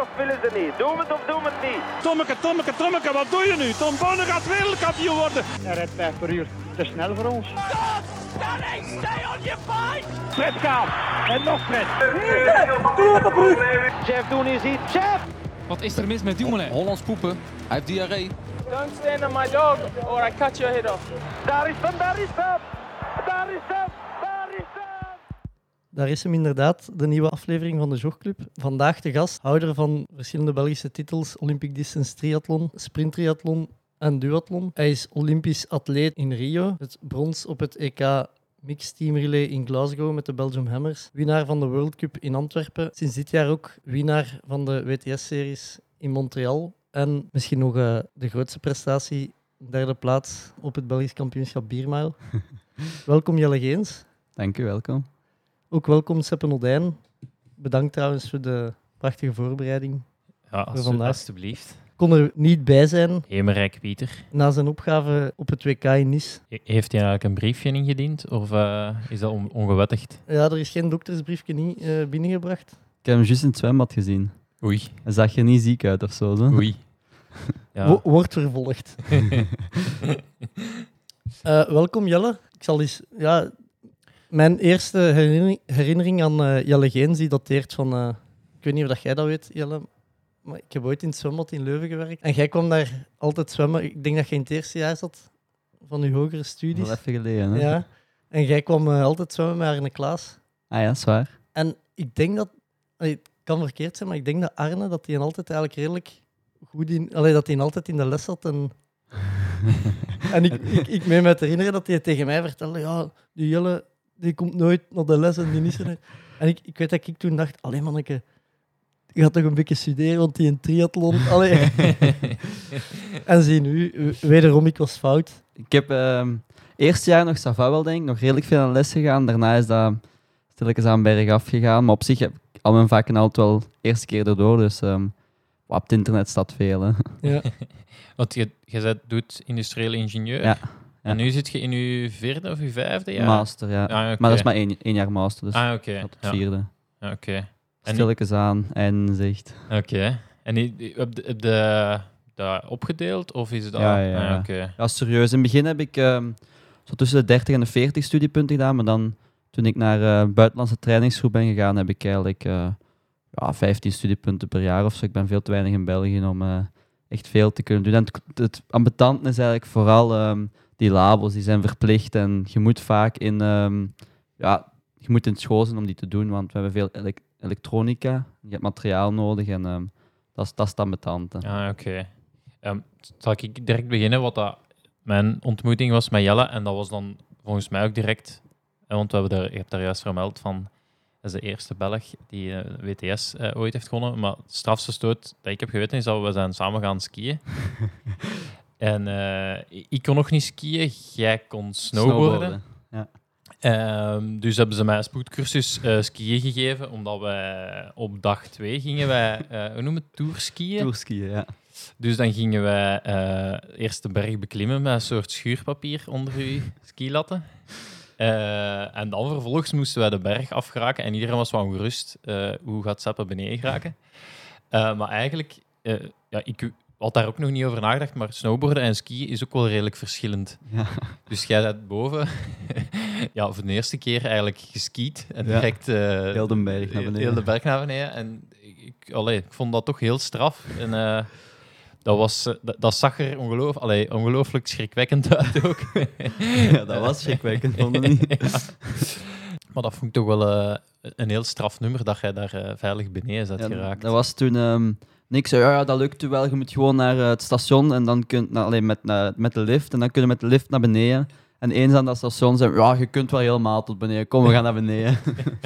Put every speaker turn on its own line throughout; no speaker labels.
of willen ze niet? Doen we het of doen we het niet?
Tommeke, Tommeke, Tommeke, wat doe je nu? Tom Bonne gaat wereldkampioen worden.
Hij rijdt 5 per uur. Te snel voor ons.
Fred gaat. En nog Fred.
Jeff Doen is hier. Jeff!
Wat is er mis met Dumoulin? Hollands poepen. Hij heeft diarree.
Don't stand on my dog or I cut your head off.
Daar is hem, daar is hem! Daar is hem, daar is hem!
Daar is hem inderdaad, de nieuwe aflevering van de Jogclub. Vandaag de gast, houder van verschillende Belgische titels, Olympic Distance Triathlon, Sprint Triathlon en Duathlon. Hij is Olympisch atleet in Rio, het brons op het EK Mixed Team Relay in Glasgow met de Belgium Hammers, winnaar van de World Cup in Antwerpen, sinds dit jaar ook winnaar van de WTS-series in Montreal en misschien nog eh, de grootste prestatie, derde plaats op het Belgisch kampioenschap Biermile. Welkom Jelle Geens.
Dank u, welkom.
Ook welkom Seppe Nodijn. Bedankt trouwens voor de prachtige voorbereiding.
Ja,
Voor
als-
vandaag.
alstublieft.
Kon er niet bij zijn
Hemerijk Pieter.
na zijn opgave op het WK in Nice.
He- Heeft hij eigenlijk een briefje ingediend of eh, is dat on- ongewettigd?
Ja, er is geen doktersbriefje niet, eh, binnengebracht.
Ik heb hem juist in het zwembad gezien.
Oei,
Hij zag er niet ziek uit of zo. zo.
oei. Ja.
Wo- wordt vervolgd. Eh, welkom Jelle. Ik zal eens... Ja, mijn eerste herinnering, herinnering aan eh, Jelle Geens die dateert van... eh, ik weet niet of dat jij dat weet, Jelle. Maar ik heb ooit in het zwembad in Leuven gewerkt. En jij kwam daar altijd zwemmen. Ik denk dat je in het eerste jaar zat van je hogere studies.
Wel even geleden, hè?
Ja. En jij kwam eh, altijd zwemmen met Arne Klaas.
Ah ja, zwaar.
En ik denk dat... allee, het kan verkeerd zijn, maar ik denk dat Arne dat hij altijd eigenlijk redelijk goed in... Allee, dat hij altijd in de les zat en... en ik, ik, ik meen me te herinneren dat hij tegen mij vertelde, ja, die Jelle, die komt nooit naar de les en die is er niet. En ik, ik weet dat ik toen dacht, alleen manneke, je gaat toch een beetje studeren, want die een triathlon... Allee. en zie nu, wederom, ik was fout.
Ik heb ehm eerste jaar nog Sava wel, denk ik, nog redelijk veel aan les gegaan. Daarna is dat stilletjes aan bergaf gegaan. Maar op zich heb ik al mijn vakken altijd wel eerste keer erdoor. Dus ehm, op het internet staat veel. Hè.
Ja.
Want je, je bent- doet industrieel ingenieur.
Ja,
En nu zit je in je vierde of je vijfde jaar?
Master, ja.
Ah.
Maar dat is maar één, één jaar master, dus
Ah, oké.
had het vierde.
ja, oké. En,
Stilletjes aan en zicht.
oké. en die- heb je de, dat opgedeeld of is dat...
Ja, ja, ja.
Ah, oké.
Ja, serieus. In het begin heb ik ehm, zo tussen de 30 en de 40 studiepunten gedaan. Maar dan, toen ik naar eh buitenlandse trainingsgroep ben gegaan, heb ik eigenlijk eh, ja, 15 studiepunten per jaar of zo. Ik ben veel te weinig in België om eh, echt veel te kunnen doen. En het, het is eigenlijk vooral ehm, die labels, die zijn verplicht. En je moet vaak in, ehm, ja, je moet in school zijn om die te doen, want we hebben veel elek- elektronica. Je hebt materiaal nodig en ehm, dat, is, dat is ambetante.
Ah, oké. Ehm, zal ik direct beginnen wat dat mijn ontmoeting was met Jelle? En dat was dan volgens mij ook direct, want we hebben daar, je hebt daar juist vermeld van, dat is de eerste Belg die eh, WTS eh, ooit heeft gewonnen. Maar het strafste stoot dat ik heb geweten is dat we zijn samen gaan skiën. en eh, ik kon nog niet skiën, jij kon snowboarden. Ehm, dus hebben ze mij een spoedcursus eh, skiën gegeven, omdat wij op dag twee gingen wij, hoe noemen we het, tourskiën?
Tourskiën, ja.
Dus dan gingen wij eerst de berg beklimmen met een soort schuurpapier onder uw skilatten. En dan vervolgens moesten wij de berg afgeraken en iedereen was wel ongerust. eh, hoe gaat Seppe beneden geraken? Maar eigenlijk, ja, ik had daar ook nog niet over nagedacht, maar snowboarden en skiën is ook wel redelijk verschillend.
Ja.
Dus jij bent boven, ja, voor de eerste keer eigenlijk geskiet en
Ja.
direct eh,
Heel de berg naar beneden.
Heel de berg naar beneden. En ik, allee, ik vond dat toch heel straf. En eh, dat, was, eh, dat, dat zag er ongeloof, allee, ongelooflijk schrikwekkend uit ook.
Ja, dat was schrikwekkend, vond je niet?
Ja. Maar dat vond ik toch wel een heel straf nummer dat jij daar veilig beneden
Ja,
geraakt.
Dat was toen... ehm niks, ja, ja, dat lukt u wel. Je moet gewoon naar eh, het station en dan kunt nou, alleen met, met de lift. En dan kun je met de lift naar beneden. En eens aan dat station zijn, ja, je kunt wel helemaal tot beneden. Kom, we gaan naar beneden.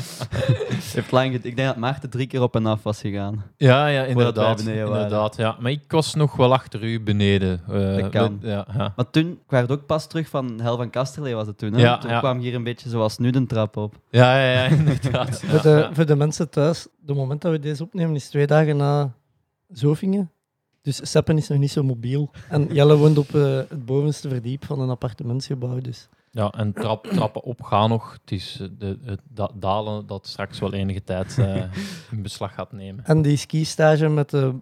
Heeft lang ged- Ik denk dat Maarten drie keer op en af was gegaan.
Ja, ja,
wij
inderdaad. inderdaad ja. Maar ik was nog wel achter u beneden. eh,
Dat kan.
Ja, ja.
Maar toen, ik werd ook pas terug van Hel van Kasterlee, was het toen. Hè?
Ja,
toen
ja.
kwam hier een beetje zoals nu de trap op.
ja, ja, ja, inderdaad.
Voor, de, voor de mensen thuis, de moment dat we deze opnemen is twee dagen na Zofingen. Dus Seppen is nog niet zo mobiel. En Jelle woont op eh, het bovenste verdiep van een appartementsgebouw. Dus
Ja, en trap, trappen op gaan nog. Het is eh, de, het da- dalen dat straks wel enige tijd eh, in beslag gaat nemen.
En die skistage met de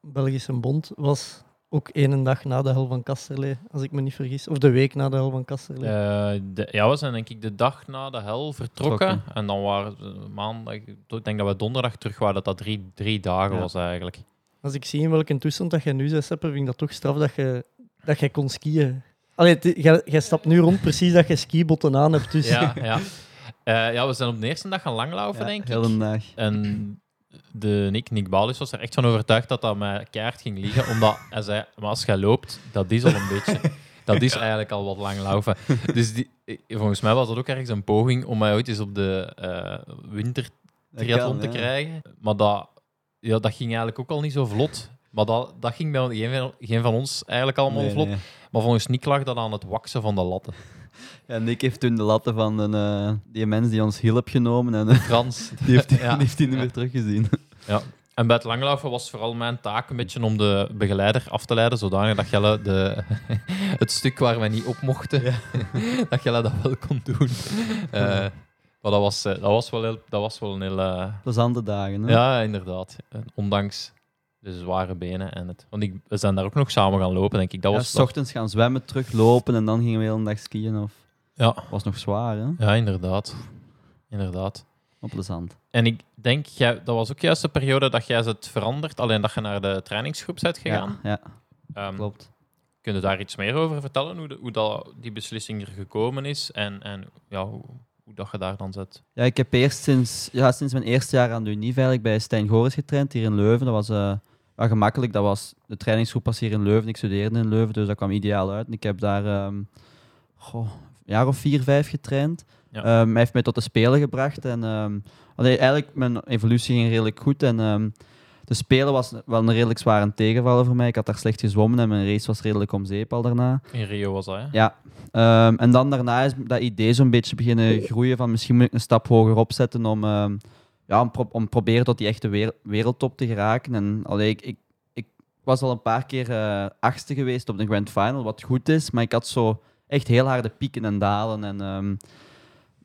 Belgische Bond was ook één dag na de hel van Kasterlee, als ik me niet vergis. Of de week na de hel van Kasterlee.
Eh, de, ja, we zijn denk ik de dag na de hel vertrokken.
Vertrokken.
En dan waren we maandag, ik denk dat we donderdag terug waren, dat dat drie, drie dagen
Ja.
was eigenlijk.
Als ik zie in welke toestand dat jij nu Seppe, vind ik dat toch straf dat je, dat jij kon skiën. Allee, jij, stapt nu rond precies dat je skibotten aan hebt. Dus.
Ja, ja. Eh, ja, we zijn op de eerste dag gaan langlaufen,
Ja,
denk ik.
heel de dag.
En de Nick, Nick Balis was er echt van overtuigd dat dat mij keihard ging liggen. Omdat hij zei, maar als jij loopt, dat is al een beetje... Dat is eigenlijk al wat lang laufen. Dus die, volgens mij was dat ook ergens een poging om mij ooit eens op de eh winter triathlon te krijgen. Maar dat, ja, dat ging eigenlijk ook al niet zo vlot. Maar dat, dat ging bij geen van, geen van ons eigenlijk allemaal
Nee,
vlot.
nee.
Maar volgens Nick lag dat aan het waksen van de latten.
Ja, Nick heeft toen de latten van een, eh, die mens die ons hielp genomen en eh,
Frans.
die heeft hij
Ja.
die heeft hij niet meer teruggezien.
En bij het langlaufen was vooral mijn taak een beetje om de begeleider af te leiden, zodanig dat Jelle de, het stuk waar wij niet op mochten, dat Jelle dat wel kon doen. Eh, maar dat was, eh, dat, was wel heel, dat was wel een heel... eh,
Plezante dagen. Hè?
ja, inderdaad. Ondanks de zware benen en het... Want ik, we zijn daar ook nog samen gaan lopen, denk ik. Dat
Ja,
was...
s ochtends gaan zwemmen, teruglopen en dan gingen we heel een dag skiën. Of...
ja,
was nog zwaar, hè?
ja, inderdaad. Inderdaad.
Plezant.
En ik denk, jij, dat was ook juist de periode dat jij het veranderd, alleen dat je naar de trainingsgroep bent gegaan.
Ja, ja,
Ehm,
klopt.
Kun je daar iets meer over vertellen? Hoe, de- hoe dat, die beslissing er gekomen is en, en ja, hoe, hoe dat je daar dan zit?
Ja, ik heb eerst sinds, ja, sinds mijn eerste jaar aan de Unie eigenlijk bij Stijn Goris getraind hier in Leuven. Dat was eh, ja, gemakkelijk. Dat was, de trainingsgroep was hier in Leuven. Ik studeerde in Leuven, dus dat kwam ideaal uit. En ik heb daar ehm, goh, een jaar of vier, vijf getraind.
Ja.
Ehm, hij heeft mij tot de Spelen gebracht. En allee, eigenlijk, mijn evolutie ging redelijk goed. En de Spelen was wel een redelijk zware tegenvaller voor mij. Ik had daar slecht gezwommen en mijn race was redelijk om zeep al daarna.
In Rio was dat, hè?
Ja, ehm, en dan daarna is dat idee zo'n beetje beginnen groeien van misschien moet ik een stap hoger opzetten om, ehm, ja, om, pro- om proberen tot die echte wer- wereldtop te geraken. En allee, ik, ik, ik was al een paar keer eh, achtste geweest op de Grand Final, wat goed is, maar ik had zo echt heel harde pieken en dalen. En ehm,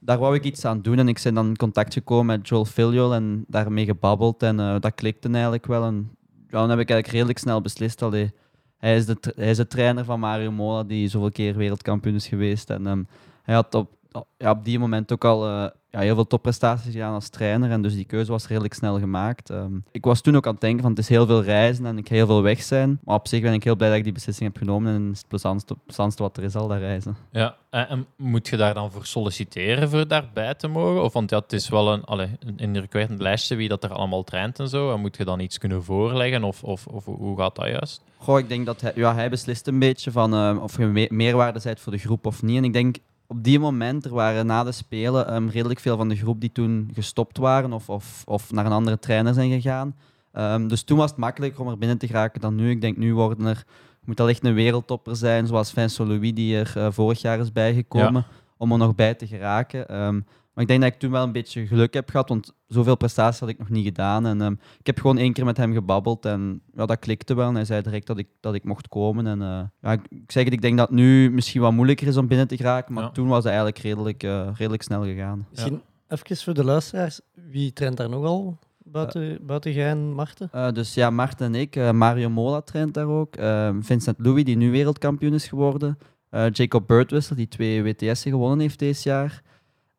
daar wou ik iets aan doen en ik ben dan in contact gekomen met Joel Filiol en daarmee gebabbeld en eh, dat klikte eigenlijk wel. En dan heb ik eigenlijk redelijk snel beslist, allee, hij is, de, hij is de trainer van Mario Mola, die zoveel keer wereldkampioen is geweest. En ehm, hij had op, ja, op die moment ook al eh, ja, heel veel topprestaties gedaan als trainer. En dus die keuze was redelijk snel gemaakt. Ehm, ik was toen ook aan het denken van het is heel veel reizen en ik heel veel weg zijn. Maar op zich ben ik heel blij dat ik die beslissing heb genomen. En het is het plezantste, plezantste wat er is al, dat reizen.
Ja, en, en moet je daar dan voor solliciteren voor daarbij te mogen? Of want ja, het is wel een, allee, een indrukwekkend lijstje wie dat er allemaal traint en zo. En moet je dan iets kunnen voorleggen of, of, of hoe gaat dat juist?
Goh, ik denk dat hij, ja, hij beslist een beetje van ehm, of je me- meerwaarde bent voor de groep of niet. En ik denk op die moment, er waren na de Spelen ehm, redelijk veel van de groep die toen gestopt waren of, of, of naar een andere trainer zijn gegaan. Ehm, dus toen was het makkelijker om er binnen te geraken dan nu. Ik denk nu worden er, moet al echt een wereldtopper zijn, zoals Vincent Louis die er eh, vorig jaar is bijgekomen, om er nog bij te geraken. Ehm, maar ik denk dat ik toen wel een beetje geluk heb gehad, want zoveel prestaties had ik nog niet gedaan. En ehm, ik heb gewoon één keer met hem gebabbeld en ja, dat klikte wel. En hij zei direct dat ik, dat ik mocht komen. En eh, ja, ik, ik zeg het, ik denk dat het nu misschien wat moeilijker is om binnen te geraken, maar
Ja.
toen was het eigenlijk redelijk, eh, redelijk snel gegaan.
Misschien even voor de luisteraars, wie traint daar nogal buiten, buiten jij en Marten?
Eh, dus ja, Marten en ik, eh, Mario Mola traint daar ook. Eh, Vincent Louis, die nu wereldkampioen is geworden. Eh, Jacob Birdwissel, die twee WTS'en gewonnen heeft deze jaar.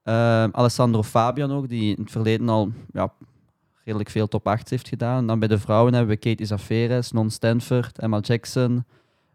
Eh, Alessandro Fabian ook, die in het verleden al ja, redelijk veel top 8 heeft gedaan. Dan bij de vrouwen hebben we Katie Zaferes, Non Stanford, Emma Jackson,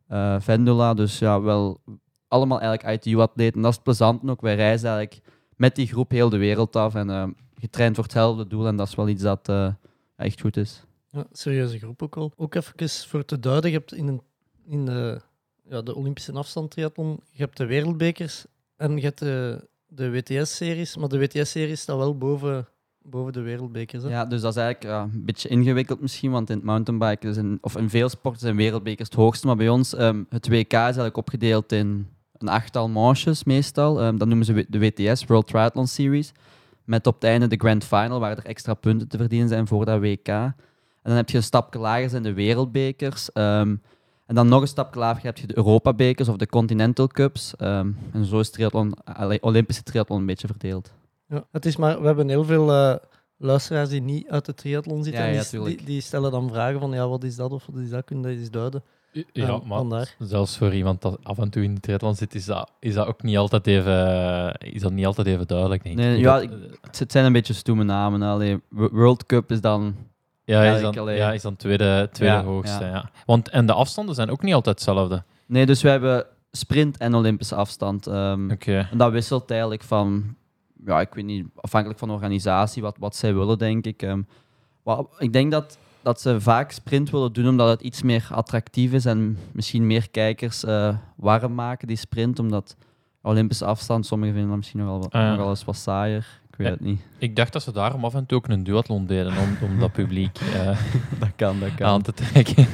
eh Vendula. Dus ja, wel allemaal eigenlijk ITU-atleten. En dat is plezant ook. Wij reizen eigenlijk met die groep heel de wereld af. En eh, getraind voor hetzelfde doel. En dat is wel iets dat eh, echt goed is.
Ja, serieuze groep ook al. Ook even voor te duiden, je hebt in, een, in de, ja, de Olympische afstand triathlon, je hebt de wereldbekers en je hebt de, de WTS-series, maar de WTS-series staat wel boven, boven de wereldbekers. Hè?
Ja, dus dat is eigenlijk een beetje ingewikkeld misschien, want in het mountainbiken of in veel sporten zijn wereldbekers het hoogste, maar bij ons, ehm, het WK is eigenlijk opgedeeld in een achttal manches meestal. Ehm, dat noemen ze de WTS, World Triathlon Series, met op het einde de Grand Final, waar er extra punten te verdienen zijn voor dat WK. En dan heb je een stapje lager zijn de wereldbekers. Ehm, En dan nog een stap lager heb je de Europa-bekers of de Continental Cups. Ehm, en zo is triathlon, Olympische triathlon een beetje verdeeld.
Ja, het is maar, we hebben heel veel eh, luisteraars die niet uit de triathlon zitten.
Ja,
en die, die, die stellen dan vragen van, ja, wat is dat of wat is dat? Kun je dat eens duiden?
Ja,
Ja,
maar
vandaar.
zelfs voor iemand dat af en toe in de triathlon zit, is dat, is dat ook niet altijd even, is dat niet altijd even duidelijk. Denk ik.
Nee, ja, ik- Het zijn een beetje stoeme namen. Allee, Wo- World Cup is dan...
ja, is dan, ja, is dan tweede, tweede
Ja,
hoogste.
ja.
Ja. Want, en de afstanden zijn ook niet altijd hetzelfde.
Nee, dus we hebben sprint en Olympische afstand. ehm,
Oké.
En dat wisselt eigenlijk van, ja, ik weet niet, afhankelijk van de organisatie, wat, wat zij willen, denk ik. Ehm, wat, ik denk dat, dat ze vaak sprint willen doen omdat het iets meer attractief is en misschien meer kijkers eh, warm maken, die sprint. Omdat Olympische afstand, sommigen vinden dat misschien nogal, wat-
Ah, ja.
nogal eens wat saaier. Ik weet
Ja.
het niet.
Ik dacht dat ze daarom af en toe ook een duathlon deden, om, om dat publiek eh,
Dat kan, dat
aan te trekken.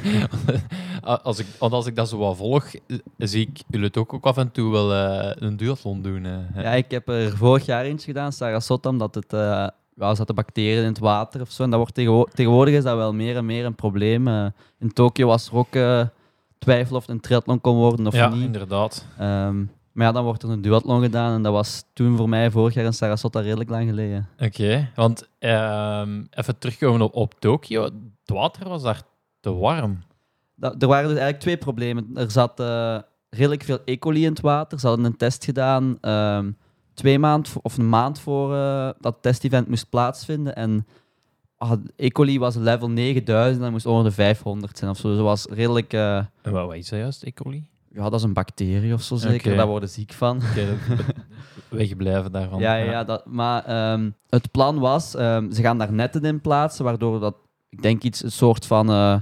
als, ik, want als ik dat zo wat volg, zie ik jullie het ook, ook af en toe wel eh, een duathlon doen. eh.
Ja, ik heb er vorig jaar eentje gedaan, Sarasota, omdat het... ja, er zaten bacteriën in het water of zo. En dat wordt tegenwo- tegenwoordig is dat wel meer en meer een probleem. In Tokio was er ook twijfel of het een triathlon kon worden of
ja,
niet.
inderdaad.
Ehm, maar ja, dan wordt er een duathlon gedaan en dat was toen voor mij vorig jaar in Sarasota redelijk lang geleden.
Oké, want ehm, even terugkomen op, op Tokio. Het water was daar te warm.
Dat, er waren dus eigenlijk twee problemen. Er zat eh, redelijk veel E. coli in het water. Ze hadden een test gedaan ehm, twee maand of een maand voor eh, dat testevent moest plaatsvinden. En E. coli was level 9000 en dat moest onder de 500 zijn of zo. Dus dat was redelijk... eh,
En wat, wat is dat juist, E. coli?
Ja, dat is een bacterie of zo zeker.
Oké.
Daar worden ziek van.
Oké, dat- wegblijven daarvan.
Ja, ja, ja, dat, maar ehm, het plan was, ehm, ze gaan daar netten in plaatsen, waardoor dat, ik denk iets, een soort van eh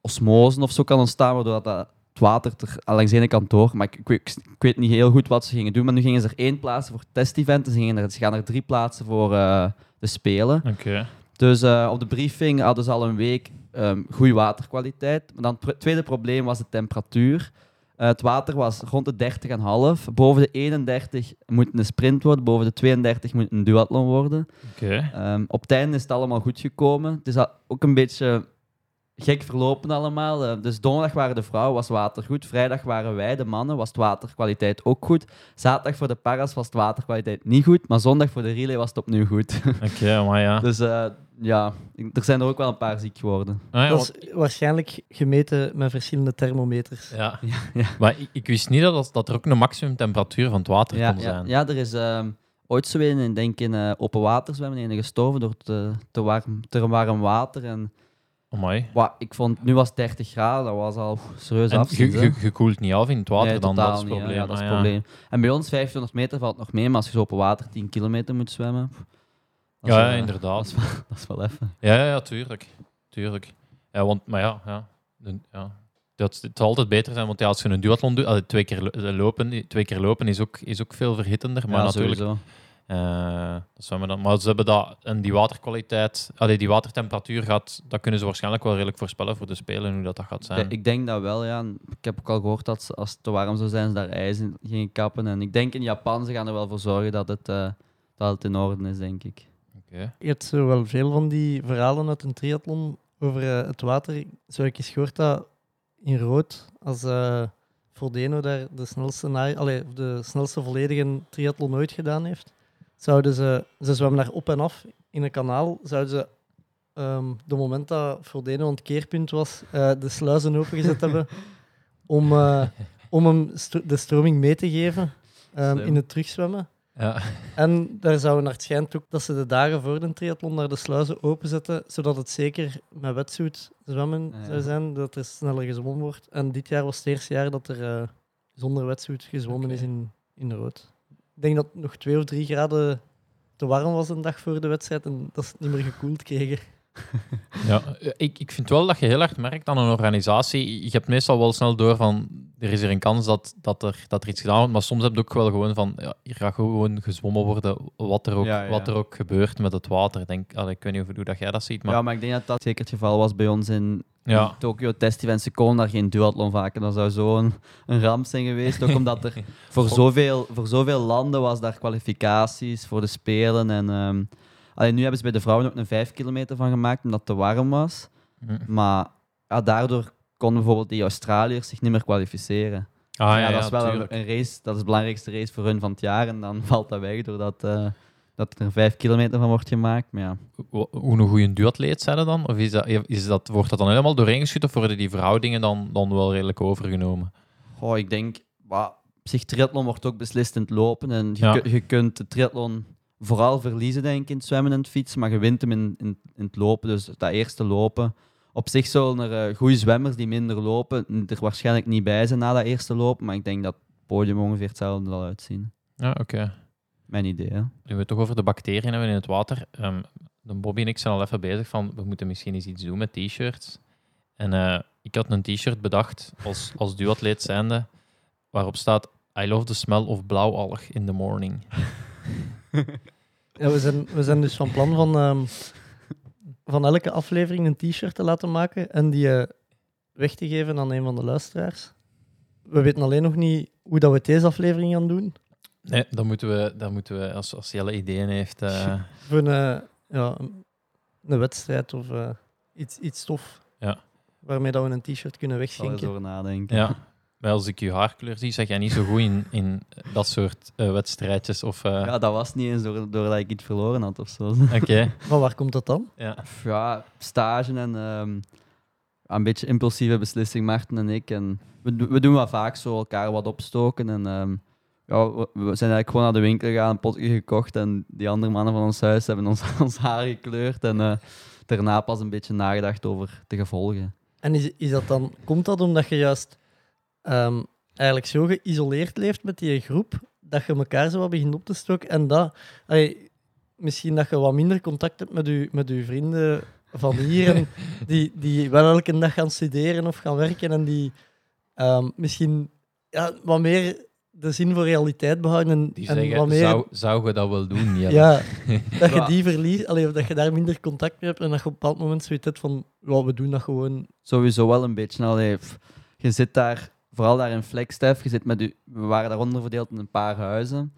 osmose of zo kan ontstaan, waardoor dat, dat het water er langs de ene kant door. Maar ik, ik, weet- ik weet niet heel goed wat ze gingen doen, maar nu gingen ze er één plaatsen voor het testevent en ze, gingen er, ze gaan er drie plaatsen voor eh, de Spelen.
Oké.
Dus eh, op de briefing hadden ze al een week ehm goede waterkwaliteit. Maar dan het tweede probleem was de temperatuur. Eh, het water was rond de 30,5. Boven de 31 moet een sprint worden, boven de 32 moet een duathlon worden.
Oké.
Ehm, op het einde is het allemaal goed gekomen. Het is ook een beetje gek verlopen allemaal. Eh, dus donderdag waren de vrouwen, was water goed. Vrijdag waren wij, de mannen, was het waterkwaliteit ook goed. Zaterdag voor de paras was het waterkwaliteit niet goed. Maar zondag voor de relay was het opnieuw goed.
Oké, maar ja.
Dus eh, ja, er zijn er ook wel een paar ziek geworden.
Ah, ja,
dat
want-
is waarschijnlijk gemeten met verschillende thermometers.
ja.
ja.
Maar ik, ik wist niet dat, dat er ook een maximum temperatuur van het water
Ja,
kon
ja,
zijn.
ja, er is ehm, ooit zo een, ik denk in eh, open water zwemmen, een gestorven door te, te, warm, te warm water. En
Amai.
ik vond, nu was het 30 graden, dat was al serieus
En
af.
je, je, je koelt niet af in het water
Nee,
dan, dat is het
niet, hè.
probleem.
Ja, dat is
Ah,
het probleem. En bij ons 500 meter valt nog mee, maar als je zo open water 10 kilometer moet zwemmen, pff,
Ja,
wel-
ja, inderdaad.
Dat is, wel, dat is wel even.
Ja, ja, ja, tuurlijk. tuurlijk. Ja, want, maar ja, ja, ja. Dat, het zal altijd beter zijn, want ja, als je een duathlon doet, twee, keer lo- lopen, twee keer lopen is ook, is ook veel verhittender. Maar
ja,
natuurlijk,
sowieso.
Eh, dan, maar ze hebben dat, en die waterkwaliteit, allee, die watertemperatuur gaat, dat kunnen ze waarschijnlijk wel redelijk voorspellen voor de Spelen, hoe dat, dat gaat zijn.
Ik denk dat wel, ja. Ik heb ook al gehoord dat ze, als het te warm zou zijn, ze daar ijs in gingen kappen. En ik denk in Japan, ze gaan er wel voor zorgen dat het, eh, dat het in orde is, denk ik.
Oké.
Je hebt zo wel veel van die verhalen uit een triathlon over eh, het water. Zo heb ik eens gehoord dat in rood, als eh Frodeno daar de snelste, na- allee, de snelste volledige triathlon ooit gedaan heeft, zouden ze, ze zwemmen daar op en af in een kanaal, zouden ze ehm de moment dat Frodeno het keerpunt was, eh, de sluizen opengezet hebben om, eh, om hem stro- de stroming mee te geven ehm, in het terugzwemmen.
Ja.
En daar zouden naar het schijnt ook dat ze de dagen voor de triathlon naar de sluizen openzetten, zodat het zeker met wetsuit zwemmen
ja.
zou zijn, dat er sneller gezwommen wordt. En dit jaar was het eerste jaar dat er eh, zonder wetsuit gezwommen is in, in rood. Ik denk dat het nog twee of drie graden te warm was een dag voor de wedstrijd en dat ze het niet meer gekoeld kregen.
Ja, ik, ik vind wel dat je heel erg merkt aan een organisatie. Je hebt meestal wel snel door van er is hier een kans dat, dat, er, dat er iets gedaan wordt. Maar soms heb je ook wel gewoon van ja, hier gaat gewoon gezwommen worden. Wat er ook,
Ja, ja.
Wat er ook gebeurt met het water. Ik Denk, allee, ik weet niet of, hoe dat jij dat ziet. Maar
ja, maar ik denk dat dat zeker het geval was bij ons in,
Ja.
in Tokio Test Event. Ze konden daar geen duathlon vaken. Dat zou zo een, ramp zijn geweest. Ook omdat er voor zoveel, voor zoveel landen was daar kwalificaties voor de Spelen. En, ehm, allee, nu hebben ze bij de vrouwen ook een 5 kilometer van gemaakt, omdat het te warm was.
Hm.
Maar ja, daardoor konden bijvoorbeeld die Australiërs zich niet meer kwalificeren.
Ah,
ja, dat is wel een, een race, dat is de belangrijkste race voor hun van het jaar. En dan valt dat weg doordat eh, dat er vijf kilometer van wordt gemaakt. Maar ja,
Hoe een goede duatleet zijn er dan? Of is dat, is dat, wordt dat dan helemaal dooreengeschud of worden die verhoudingen dan, dan wel redelijk overgenomen?
Goh, ik denk, wa, op zich, triathlon wordt ook beslist in het lopen. En je,
Ja.
je kunt de triathlon vooral verliezen, denk ik, in het zwemmen en het fietsen. Maar je wint hem in, in, in het lopen. Dus dat eerste lopen. Op zich zullen er eh, goede zwemmers die minder lopen er waarschijnlijk niet bij zijn na dat eerste lopen. Maar ik denk dat het podium ongeveer hetzelfde zal uitzien.
Ja, oké.
Mijn idee, hè.
Nu we het toch over de bacteriën hebben in het water. Ehm, de Bobby en ik zijn al even bezig van, we moeten misschien eens iets doen met t-shirts. En eh, ik had een t-shirt bedacht als, als duatleet zijnde, waarop staat I love the smell of blauwalg in the morning.
Ja, we, zijn, we zijn dus van plan van, ehm, van elke aflevering een t-shirt te laten maken en die eh, weg te geven aan een van de luisteraars. We weten alleen nog niet hoe dat we deze aflevering gaan doen.
Nee, dan moeten we, dan moeten we als, als Jelle ideeën heeft... eh,
Voor een, eh, ja, een- wedstrijd of eh, iets, iets tof.
Ja.
Waarmee dat we een t-shirt kunnen
Ik zal er eens
wegschenken.
over nadenken.
ja. Maar als ik je haarkleur zie, zeg jij niet zo goed in, in dat soort eh, wedstrijdjes. Of, eh,
Ja, dat was niet eens door- doordat ik iets verloren had of zo.
Oké,
Van waar komt dat dan?
ja.
ja, stage en ehm, een beetje impulsieve beslissing, Maarten en ik. En we, we doen wel vaak zo elkaar wat opstoken. En ehm, ja, we, zijn eigenlijk gewoon naar de winkel gegaan, een potje gekocht. En die andere mannen van ons huis hebben ons, ons haar gekleurd. En eh, daarna pas een beetje nagedacht over de gevolgen.
En is, is dat dan, komt dat omdat je juist ehm, eigenlijk zo geïsoleerd leeft met die groep, dat je elkaar zo wat begint op te stoken en dat, allee, misschien dat je wat minder contact hebt met je, met uw vrienden van hier, en die, die wel elke dag gaan studeren of gaan werken en die ehm, misschien ja, wat meer de zin voor realiteit behouden en,
Die
en
zeggen,
wat meer...
zou, zou je dat wel doen?
Ja, dat je die verliest, allee, of dat je daar minder contact mee hebt en dat je op een bepaald moment zoiets hebt van, ja, we doen dat gewoon.
Sowieso wel een beetje. Allee, je zit daar, vooral daar in Flagstaff, je zit met u, we waren daaronder verdeeld in een paar huizen.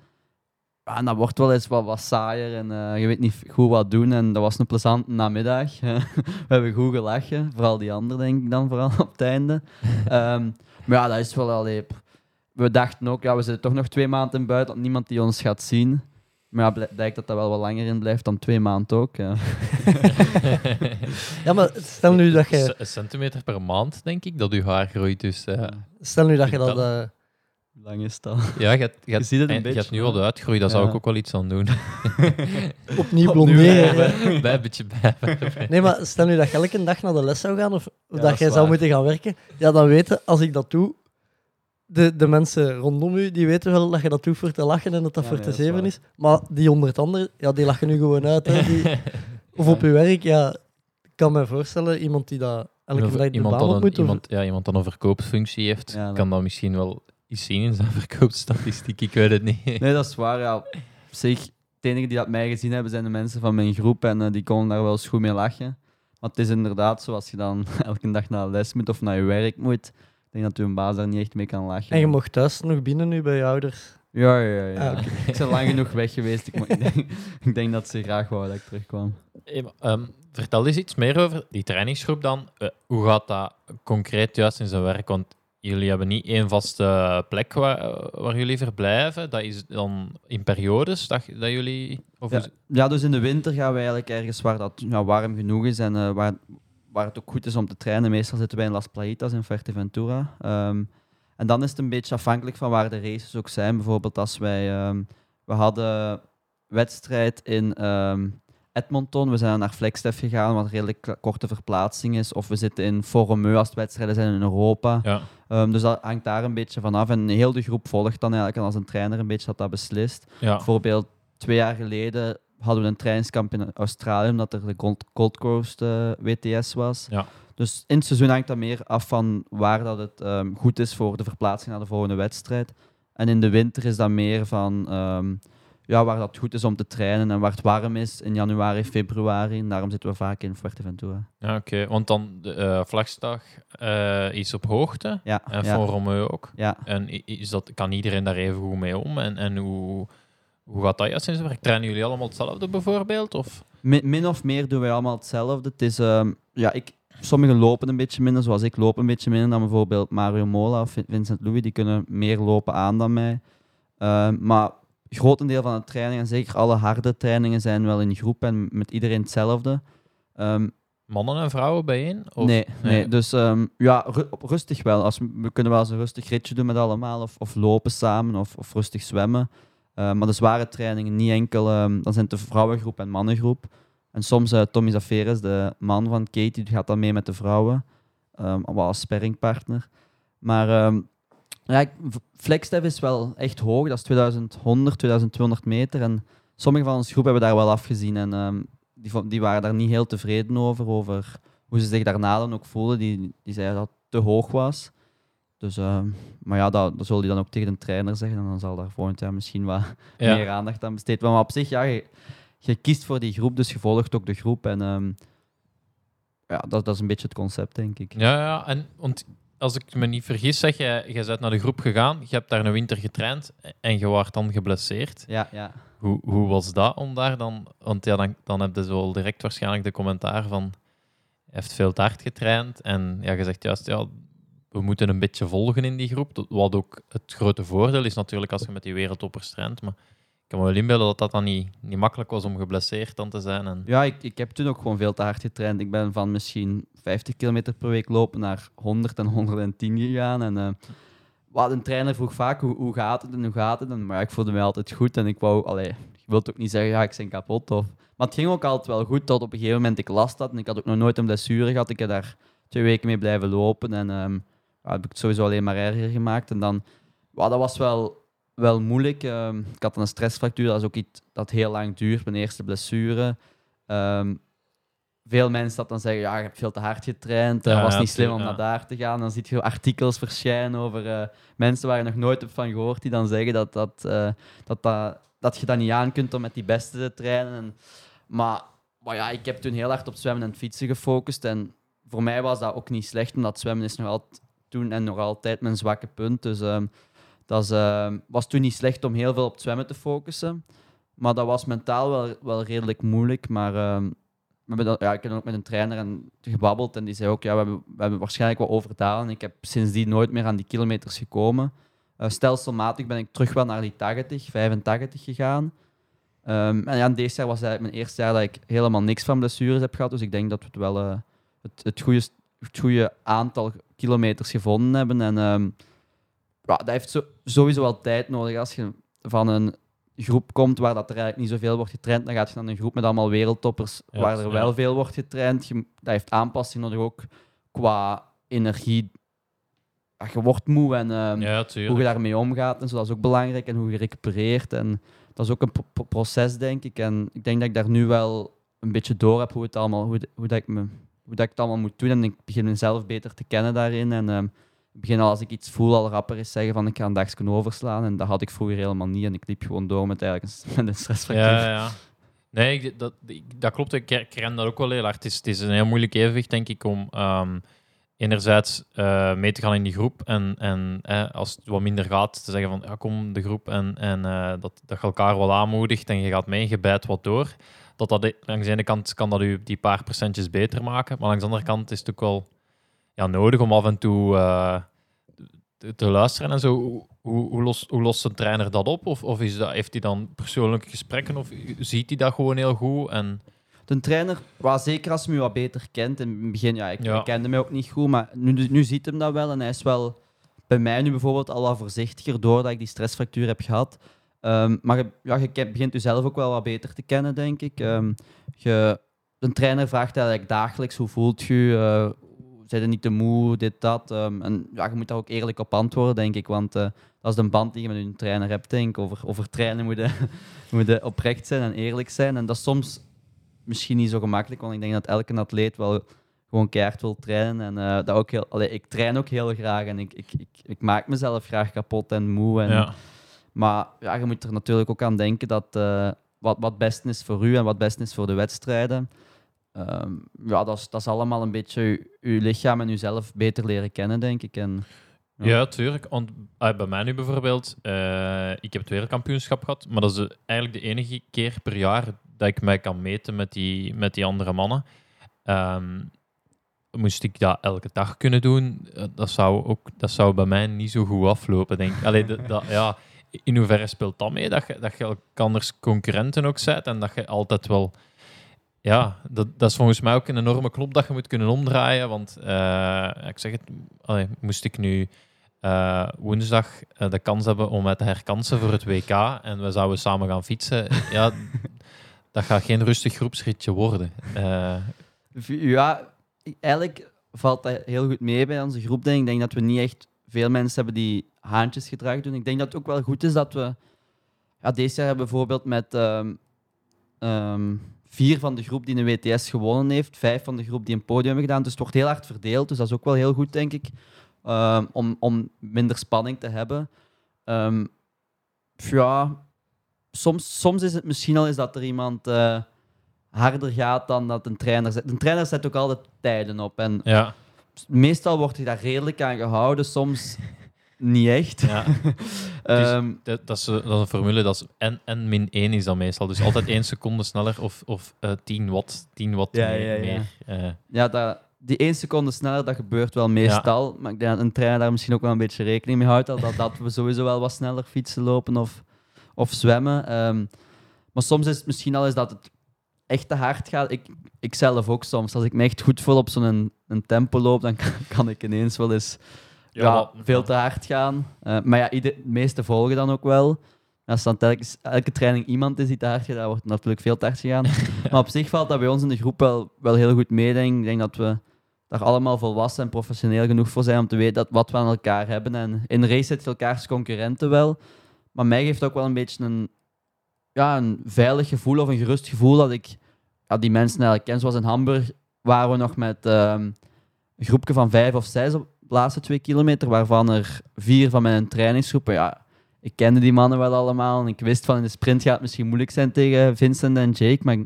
Ja, en dat wordt wel eens wat, wat saaier en eh, je weet niet goed wat doen. En dat was een plezante namiddag. we hebben goed gelachen, vooral die anderen denk ik dan vooral op het einde. Ehm, maar ja, dat is wel allee, pff. We dachten ook, ja, we zitten toch nog twee maanden in buiten, niemand die ons gaat zien. Maar ja, blijk- blijkt dat dat wel wat langer in blijft dan twee maanden ook. Ja.
Ja, maar stel nu dat je,
Een centimeter per maand, denk ik, dat uw haar groeit. Dus eh,
stel nu dat je dat... eh,
Hoe lang is dat?
ja, je, hebt- je,
Je ziet het een
en je
beetje,
hebt nu al de uitgroei, daar zou ik ook wel iets aan doen.
opnieuw blonderen.
bij, bij een beetje bij.
Nee, maar stel nu dat je elke dag naar de les zou gaan of
dat
dat jij zou moeten gaan werken, ja, dan weten, als ik dat doe, de, de mensen rondom u, die weten wel dat je dat doet voor te lachen en dat dat
Ja,
voor
nee,
te
is
zeven is. Maar die honderd anderen, ja, die lachen nu gewoon uit. Hè. Die, of op je werk, ja, ik kan me voorstellen, iemand die dat elke dag de
iemand,
baan
dat
op
een,
moet. of-
iemand, ja, iemand dat een verkoopsfunctie heeft,
Ja,
kan dat misschien wel iets zien in zijn verkoopstatistiek. Ik weet het niet.
Nee, dat is waar. Ja. Op zich, het enige die dat mij gezien hebben, zijn de mensen van mijn groep. En eh, die konden daar wel eens goed mee lachen. Maar het is inderdaad zo, als je dan elke dag naar de les moet of naar je werk moet, denk dat je een baas daar niet echt mee kan lachen.
En je mocht thuis nog binnen nu bij je ouders.
Ja, ja, ja.
Ah.
Ik, ik ben lang genoeg weg geweest. Ik, ik, denk, ik denk dat ze graag wou dat ik terugkwam.
Hey, maar, ehm, vertel eens iets meer over die trainingsgroep dan. Eh, hoe gaat dat concreet juist in zijn werk? Want jullie hebben niet één vaste plek waar, waar jullie verblijven. Dat is dan in periodes dat, dat jullie... Of
Ja, ja, dus in de winter gaan we eigenlijk ergens waar dat ja, warm genoeg is en eh, waar, waar het ook goed is om te trainen. Meestal zitten wij in Las Plaitas in Fuerteventura. Ehm, en dan is het een beetje afhankelijk van waar de races ook zijn. Bijvoorbeeld als wij... ehm, we hadden wedstrijd in ehm, Edmonton. We zijn naar Flagstaff gegaan, wat een redelijk korte verplaatsing is. Of we zitten in Foromeu als het wedstrijden zijn in Europa.
ja.
Dus dat hangt daar een beetje vanaf. En heel de groep volgt dan eigenlijk. En als een trainer een beetje dat dat beslist.
Ja.
Bijvoorbeeld twee jaar geleden hadden we een trainingskamp in Australië, omdat er de Gold, Coast eh, WTS was.
Ja.
Dus in het seizoen hangt dat meer af van waar dat het ehm, goed is voor de verplaatsing naar de volgende wedstrijd. En in de winter is dat meer van ehm, ja, waar dat goed is om te trainen en waar het warm is in januari, februari. En daarom zitten we vaak in Fuerteventura.
Ja, oké. Want dan de eh Vlagstag eh, is op hoogte
Ja,
en
ja,
Van Romeu ook.
ja.
En is dat, kan iedereen daar even goed mee om? En, en hoe, hoe gaat dat juist in zijn werk? Trainen jullie allemaal hetzelfde bijvoorbeeld? Of?
Min, min of meer doen wij allemaal hetzelfde. Het is, ehm, ja, ik, sommigen lopen een beetje minder, zoals ik loop een beetje minder dan bijvoorbeeld Mario Mola of Vin- Vincent Louis. Die kunnen meer lopen aan dan mij. Eh, maar grotendeel van de trainingen, en zeker alle harde trainingen, zijn wel in groep en met iedereen hetzelfde. Ehm,
Mannen en vrouwen bijeen? Of-
nee, nee, dus ehm, ja, ru- rustig wel. Als we, we kunnen wel eens een rustig ritje doen met allemaal, of, of lopen samen, of, of rustig zwemmen. Eh, maar de zware trainingen niet enkel, ehm, dan zijn de vrouwengroep en mannengroep. En soms eh, Tommy Zaferes, de man van Katie, die gaat dan mee met de vrouwen, wel als sparringpartner. Maar ehm ja, flexstep is wel echt hoog, dat is 2100, 2200 meter. En sommige van onze groep hebben daar wel afgezien en die, die waren daar niet heel tevreden over, over hoe ze zich daarna dan ook voelden. Die, die zeiden dat het te hoog was. Dus, ehm, maar ja, dat, dat zal hij dan ook tegen de trainer zeggen. En dan zal daar volgend jaar misschien wat
Ja.
meer aandacht aan besteed worden. Maar op zich, ja, je, je kiest voor die groep, dus je volgt ook de groep. En ehm, ja, dat, dat is een beetje het concept, denk ik.
Ja, ja, en want als ik me niet vergis, zeg jij, jij bent naar de groep gegaan, je hebt daar een winter getraind en je wordt dan geblesseerd.
Ja, ja.
Hoe, hoe was dat om daar dan? Want ja, dan, dan heb je zo direct waarschijnlijk de commentaar van hij heeft veel te hard getraind en ja, je zegt juist, ja, we moeten een beetje volgen in die groep. Wat ook het grote voordeel is natuurlijk als je met die wereldtoppers traint, maar ik kan me wel inbeelden dat dat dan niet, niet makkelijk was om geblesseerd dan te zijn. En,
Ja, ik, ik heb toen ook gewoon veel te hard getraind. Ik ben van misschien 50 kilometer per week lopen naar 100 en 110 gegaan. En eh, wat een trainer vroeg vaak hoe, hoe gaat het en hoe gaat het. Maar ik voelde me altijd goed en ik wou, allee, ik wil ook niet zeggen, ja, ik ben kapot. Of, maar het ging ook altijd wel goed tot op een gegeven moment ik last had. En ik had ook nog nooit een blessure gehad. Ik heb daar twee weken mee blijven lopen en ehm, ja, heb ik het sowieso alleen maar erger gemaakt. En dan, ja, dat was wel, wel moeilijk. Ehm, ik had een stressfractuur, dat is ook iets dat heel lang duurt, mijn eerste blessure. Ehm, veel mensen dat dan zeggen, ja, je hebt veel te hard getraind, dat
Ja,
was niet slim om naar daar te gaan. Dan zie je artikels verschijnen over eh, mensen waar je nog nooit hebt van gehoord, die dan zeggen dat, dat, eh, dat, dat, dat je dat niet aan kunt om met die beste te trainen. En, maar, maar ja, ik heb toen heel hard op zwemmen en fietsen gefocust. En voor mij was dat ook niet slecht, omdat zwemmen is nog altijd en nog altijd mijn zwakke punt. Dus ehm, dat is, ehm, was toen niet slecht om heel veel op zwemmen te focussen. Maar dat was mentaal wel, wel redelijk moeilijk. Maar ehm, we hebben dat, ja, ik heb ook met een trainer en gebabbeld en die zei ook, ja, we hebben, we hebben waarschijnlijk wat overdaan. Ik heb sindsdien nooit meer aan die kilometers gekomen. Eh, stelselmatig ben ik terug wel naar die 80, 85 gegaan. Ehm, en ja, deze jaar was eigenlijk mijn eerste jaar dat ik helemaal niks van blessures heb gehad. Dus ik denk dat we het wel eh, het, het, goede, het goede aantal kilometers gevonden hebben. En ehm, ja, dat heeft zo, sowieso wel tijd nodig. Als je van een groep komt waar dat er eigenlijk niet zoveel wordt getraind, dan gaat je naar een groep met allemaal wereldtoppers
Ja,
waar er
ja.
wel veel wordt getraind. Je, dat heeft aanpassing nodig ook qua energie. Ja, je wordt moe en ehm, hoe je daarmee omgaat en zo, dat is ook belangrijk. En hoe je recupereert. En dat is ook een pro- pro- proces, denk ik. En ik denk dat ik daar nu wel een beetje door heb hoe, het allemaal, hoe, de- hoe, dat ik me, hoe dat ik het allemaal moet doen. En ik begin mezelf beter te kennen daarin. En ehm, begin al als ik iets voel al rapper is zeggen van ik ga een dagje overslaan. En dat had ik vroeger helemaal niet. En ik liep gewoon door met, eigenlijk met een stressfractuur.
Ja, ja. Nee, dat, dat klopt. Ik ken dat ook wel heel hard. Het is, het is een heel moeilijk evenwicht, denk ik, om ehm, enerzijds eh, mee te gaan in die groep en, en als het wat minder gaat, te zeggen van ja, kom de groep en, en eh, dat, dat je elkaar wel aanmoedigt en je gaat mee, je bijt wat door. Dat dat, langs de ene kant kan dat u die paar procentjes beter maken, maar langs de andere kant is het ook wel ja, nodig om af en toe eh, te, te luisteren en zo. Hoe, hoe, lost, hoe lost een trainer dat op? Of, of is dat, heeft hij dan persoonlijke gesprekken of ziet hij dat gewoon heel goed? En,
De trainer, wel, zeker als hij me wat beter kent. In het begin, ja, ik
Ja.
ik kende mij ook niet goed, maar nu, nu ziet hem dat wel. En hij is wel bij mij nu bijvoorbeeld al wat voorzichtiger doordat ik die stressfractuur heb gehad. Ehm, maar je, ja, je begint jezelf ook wel wat beter te kennen, denk ik. Ehm, je, een trainer vraagt eigenlijk dagelijks hoe voelt je, uh, zijn je niet te moe, dit, dat. Ehm, en ja, je moet daar ook eerlijk op antwoorden, denk ik. Want eh, dat is de band die je met je trainer hebt, denk ik. Over, over trainen moet je, moet oprecht zijn en eerlijk zijn. En dat is soms misschien niet zo gemakkelijk, want ik denk dat elke atleet wel gewoon keihard wil trainen. En eh, dat ook heel, allee, ik train ook heel graag en ik, ik, ik, ik maak mezelf graag kapot en moe. En,
ja.
Maar ja, je moet er natuurlijk ook aan denken dat eh, wat, wat best is voor u en wat best is voor de wedstrijden. ehm, ja, dat is, dat is allemaal een beetje uw, lichaam en uzelf beter leren kennen, denk ik. En, Ja.
Tuurlijk. Want ah, bij mij nu bijvoorbeeld, eh, ik heb het wereldkampioenschap gehad, maar dat is eigenlijk de enige keer per jaar dat ik mij kan meten met die, met die andere mannen. Ehm, moest ik dat elke dag kunnen doen, eh, dat zou, ook, dat zou bij mij niet zo goed aflopen, denk ik. Allee, dat- ja, in hoeverre speelt dat mee? Dat je, dat je elkanders concurrenten ook bent en dat je altijd wel... Ja, dat, dat is volgens mij ook een enorme knop dat je moet kunnen omdraaien. Want eh, ik zeg het, allee, moest ik nu eh, woensdag eh, de kans hebben om het te herkansen voor het WK en we zouden samen gaan fietsen, ja, dat gaat geen rustig groepsritje worden.
Ja, eigenlijk valt dat heel goed mee bij onze groep. Denk ik. Ik denk dat we niet echt veel mensen hebben die haantjesgedrag doen. Ik denk dat het ook wel goed is dat we... Ja, deze jaar hebben bijvoorbeeld met ehm, ehm, vier van de groep die een WTS gewonnen heeft, vijf van de groep die een podium hebben gedaan. Dus het wordt heel hard verdeeld. Dus dat is ook wel heel goed, denk ik, ehm, om, om minder spanning te hebben. Ja, soms, soms is het misschien al eens dat er iemand... eh, harder gaat dan dat een trainer zet. Een trainer zet ook altijd tijden op. En
ja,
meestal wordt hij daar redelijk aan gehouden, soms niet echt.
ja.
Ehm,
Dat, dat, is, dat is een formule, dat is n, n min 1 is dat meestal. Dus altijd 1 seconde sneller of, of eh 10 watt, 10 watt
Ja,
meer.
ja, ja.
eh.
ja, dat, die één seconde sneller, dat gebeurt wel meestal. Maar ik denk dat een trainer daar misschien ook wel een beetje rekening mee houdt. Dat, dat, dat we sowieso wel wat sneller fietsen, lopen of, of zwemmen. Ehm, maar soms is het misschien al eens dat het echt te hard gaat. Ik, ik zelf ook soms. Als ik me echt goed voel op zo'n een, een tempo loop, dan kan, kan ik ineens wel eens ja, veel te hard gaan. Eh, maar ja, ieder, de meeste volgen dan ook wel. Als dan telkens, elke training iemand is die te hard gaat, dan wordt het natuurlijk veel te hard gegaan. Maar op zich valt dat bij ons in de groep wel, wel heel goed mee. denk Ik denk dat we daar allemaal volwassen en professioneel genoeg voor zijn om te weten dat, wat we aan elkaar hebben. En in de race zit je elkaars concurrenten wel. Maar mij geeft ook wel een beetje een, ja, een veilig gevoel of een gerust gevoel dat ik ja, die mensen eigenlijk ken. Zoals in Hamburg waren we nog met ehm, een groepje van vijf of zes op de laatste twee kilometer, waarvan er vier van mijn trainingsgroepen. Ja, ik kende die mannen wel allemaal en ik wist van in de sprint gaat het misschien moeilijk zijn tegen Vincent en Jake, maar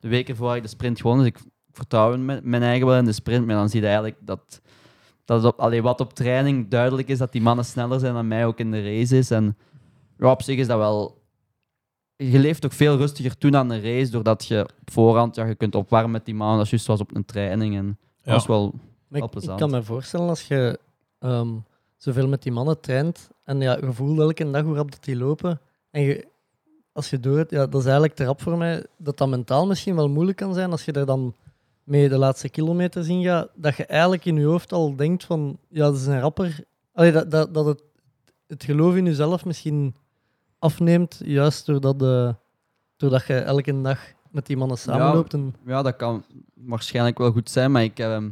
de weken voor had ik de sprint gewonnen, dus ik vertrouw mijn, eigen wel in de sprint. Maar dan zie je eigenlijk dat, dat op, allee, wat op training duidelijk is, dat die mannen sneller zijn dan mij ook in de race is. En op zich is dat wel... Je leeft ook veel rustiger toen aan de race, doordat je op voorhand ja, je kunt opwarmen met die mannen. Is juist zoals op een training. En
Ja.
dat is wel... Wel
ik, ik kan me voorstellen als je ehm, zoveel met die mannen traint en ja, je voelt elke dag hoe rap dat die lopen. En je, als je door het, ja, dat is eigenlijk te rap voor mij, dat dat mentaal misschien wel moeilijk kan zijn als je er dan mee de laatste kilometers in gaat, dat je eigenlijk in je hoofd al denkt van, ja, dat is een rapper. Allee, dat, dat, dat het, het geloof in jezelf misschien afneemt, juist doordat, eh, doordat je elke dag met die mannen samenloopt. En,
Ja, dat kan waarschijnlijk wel goed zijn, maar ik heb ehm,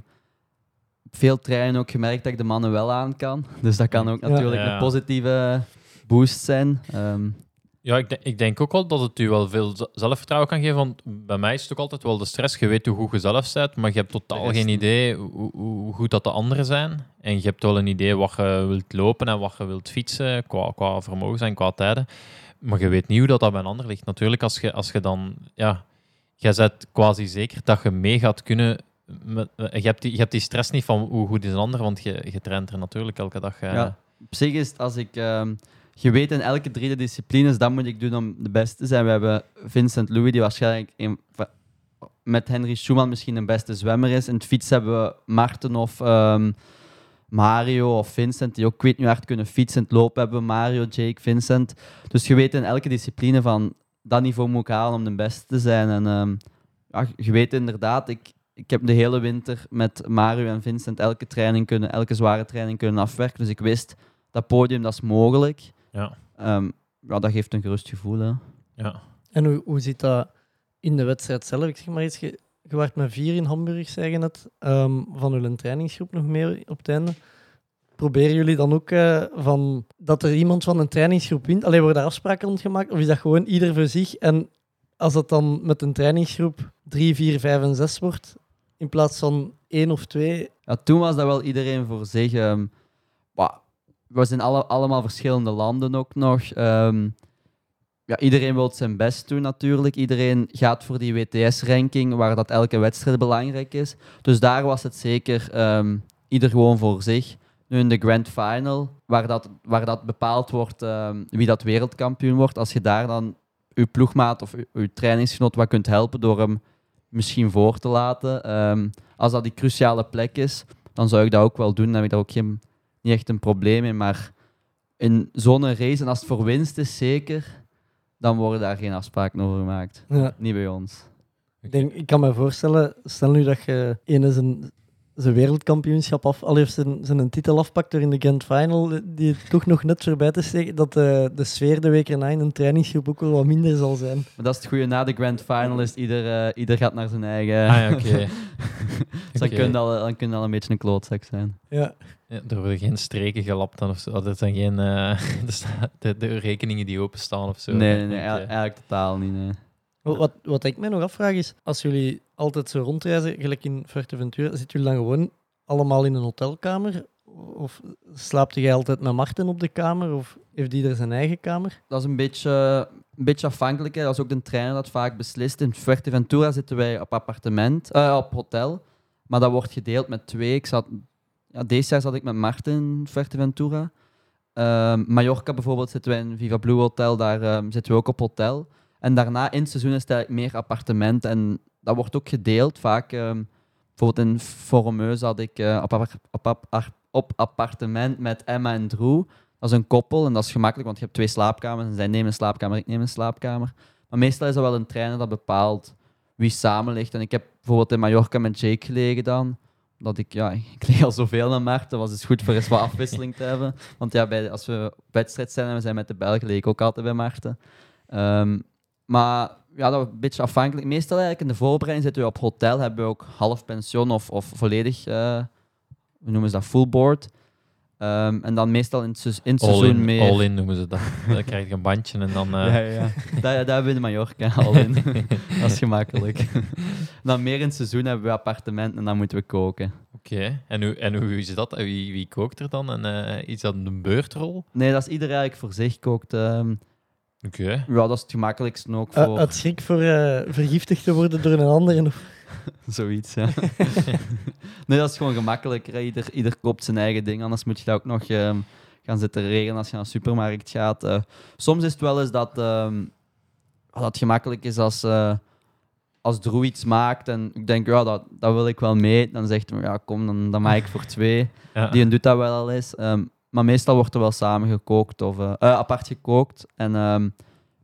op veel treinen ook gemerkt dat ik de mannen wel aan kan. Dus dat kan ook
Ja.
natuurlijk
Ja.
een positieve boost zijn. Ehm,
Ja, ik, denk- ik denk ook wel dat het u wel veel zelfvertrouwen kan geven. Want bij mij is het ook altijd wel de stress. Je weet hoe goed je zelf bent, maar je hebt totaal geen idee hoe, hoe goed dat de anderen zijn. En je hebt wel een idee wat je wilt lopen en wat je wilt fietsen, qua, qua vermogens en qua tijden. Maar je weet niet hoe dat, dat bij een ander ligt. Natuurlijk, als je, als je dan... Ja, jij bent quasi zeker dat je mee gaat kunnen... Met, je, hebt die, je hebt die stress niet van hoe goed is een ander, want je, je traint er natuurlijk elke dag. eh.
Ja. op zich is het als ik... ehm, je weet in elke drie de disciplines, dat moet ik doen om de beste te zijn. We hebben Vincent Louis, die waarschijnlijk met Henry Schumann misschien een beste zwemmer is. In het fiets hebben we Marten of ehm, Mario of Vincent, die ook weet niet hard kunnen fietsen. Het lopen hebben Mario, Jake, Vincent. Dus je weet in elke discipline van dat niveau moet ik halen om de beste te zijn. En ehm, ja, je weet inderdaad, ik, ik heb de hele winter met Mario en Vincent elke training kunnen, elke zware training kunnen afwerken. Dus ik wist, dat podium, dat is mogelijk.
Ja.
Ehm, ja, dat geeft een gerust gevoel. Hè.
Ja.
En hoe, hoe zit dat in de wedstrijd zelf? Ik zeg maar iets, je, je waart met vier in Hamburg, zeg je net, ehm, van jullie trainingsgroep nog meer op het einde. Proberen jullie dan ook eh, van, dat er iemand van een trainingsgroep wint? Alleen worden daar afspraken rond gemaakt? Of is dat gewoon ieder voor zich? En als dat dan met een trainingsgroep 3, 4, 5 en 6 wordt, in plaats van één of twee,
Ja, toen was dat wel iedereen voor zich. ehm, maar we zijn alle, allemaal verschillende landen ook nog. Ehm, ja, iedereen wil zijn best doen natuurlijk. Iedereen gaat voor die WTS-ranking, waar dat elke wedstrijd belangrijk is. Dus daar was het zeker ehm, ieder gewoon voor zich. Nu in de Grand Final, waar dat, waar dat bepaald wordt ehm, wie dat wereldkampioen wordt, als je daar dan je ploegmaat of je trainingsgenoot wat kunt helpen door hem misschien voor te laten. Als dat die cruciale plek is, dan zou ik dat ook wel doen. Dan heb ik daar ook geen, niet echt een probleem in. Maar in zo'n race, en als het voor winst is zeker, dan worden daar geen afspraken over gemaakt.
Ja.
Niet bij ons.
Ik, denk, ik kan me voorstellen, stel nu dat je ene zijn, zijn wereldkampioenschap af, al heeft zijn, zijn titel afpakt door in de Grand Final, die toch nog net voorbij te steken, dat de, de sfeer de week erna in een trainingsgroep ook wel wat minder zal zijn.
Maar dat is het goede. Na de grand final is ieder, eh, ieder gaat naar zijn eigen.
Ah ja, oké.
dus dan kun je al, dan kun je al een beetje een klootzak zijn.
Ja.
Ja, er worden geen streken gelapt dan of zo. Dat zijn geen eh, de, sta- de, de rekeningen die openstaan of zo.
Nee, nee, nee
Oké.
eigenlijk, totaal niet. Nee.
Wat, wat, ik mij nog afvraag is, als jullie altijd zo rondreizen, gelijk in Fuerteventura, zitten jullie dan gewoon allemaal in een hotelkamer? Of slaapt jij altijd met Marten op de kamer? Of heeft die er zijn eigen kamer?
Dat is een beetje, een beetje afhankelijk. Hè. Dat is ook de trainer dat vaak beslist. In Fuerteventura zitten wij op appartement, eh, op hotel. Maar dat wordt gedeeld met twee. Ik zat, ja, deze jaar zat ik met Marten in Fuerteventura. Ehm, Mallorca bijvoorbeeld zitten wij in Viva Blue Hotel. Daar ehm, zitten we ook op hotel. En daarna in het seizoen is het meer appartement. En dat wordt ook gedeeld. Vaak, ehm, bijvoorbeeld in Formeuse zat ik eh, op, op, op appartement met Emma en Drew. Dat is een koppel en dat is gemakkelijk, want je hebt twee slaapkamers. En zij nemen een slaapkamer, ik neem een slaapkamer. Maar meestal is dat wel een trainer dat bepaalt wie samen ligt. En ik heb bijvoorbeeld in Mallorca met Jake gelegen dan. Dat ik, ja, ik leeg al zoveel naar Maarten. was het goed voor eens wat afwisseling te hebben. Want ja, bij, als we op wedstrijd zijn en we zijn met de Belgen, leeg ik ook altijd bij Maarten. Ehm, maar ja, dat was een beetje afhankelijk. Meestal eigenlijk in de voorbereiding zitten we op hotel, hebben we ook half pension of, of volledig, eh hoe noemen ze dat, full board. Ehm, en dan meestal in het, seizoen- in het
All
seizoen
in,
meer.
all in noemen ze dat. Dan krijg je een bandje en dan... eh,
Ja, ja, ja. daar, daar hebben we in Mallorca al in. dat is gemakkelijk. dan meer in het seizoen hebben we appartementen en dan moeten we koken.
Oké, en, hoe, en hoe is dat? Wie, wie kookt er dan? En, eh, is dat een beurtrol?
Nee, dat is ieder eigenlijk voor zich kookt. ehm.
Oké.
ja, dat is het gemakkelijkste ook
Uh,
voor
uit schrik voor eh, vergiftigd te worden door een ander.
Zoiets. Ja. nee, dat is gewoon gemakkelijker. hè. Ieder, ieder koopt zijn eigen ding, anders moet je dat ook nog ehm, gaan zitten regelen als je naar de supermarkt gaat. Eh, soms is het wel eens dat, ehm, dat het gemakkelijk is als, eh als Drew iets maakt en ik denk, ja, dat, dat wil ik wel mee. Dan zegt hij, ja, kom, dan, dan maak ik voor twee.
Ja.
Die doet dat wel al eens. Ehm, maar meestal wordt er wel samen gekookt of eh, apart gekookt. En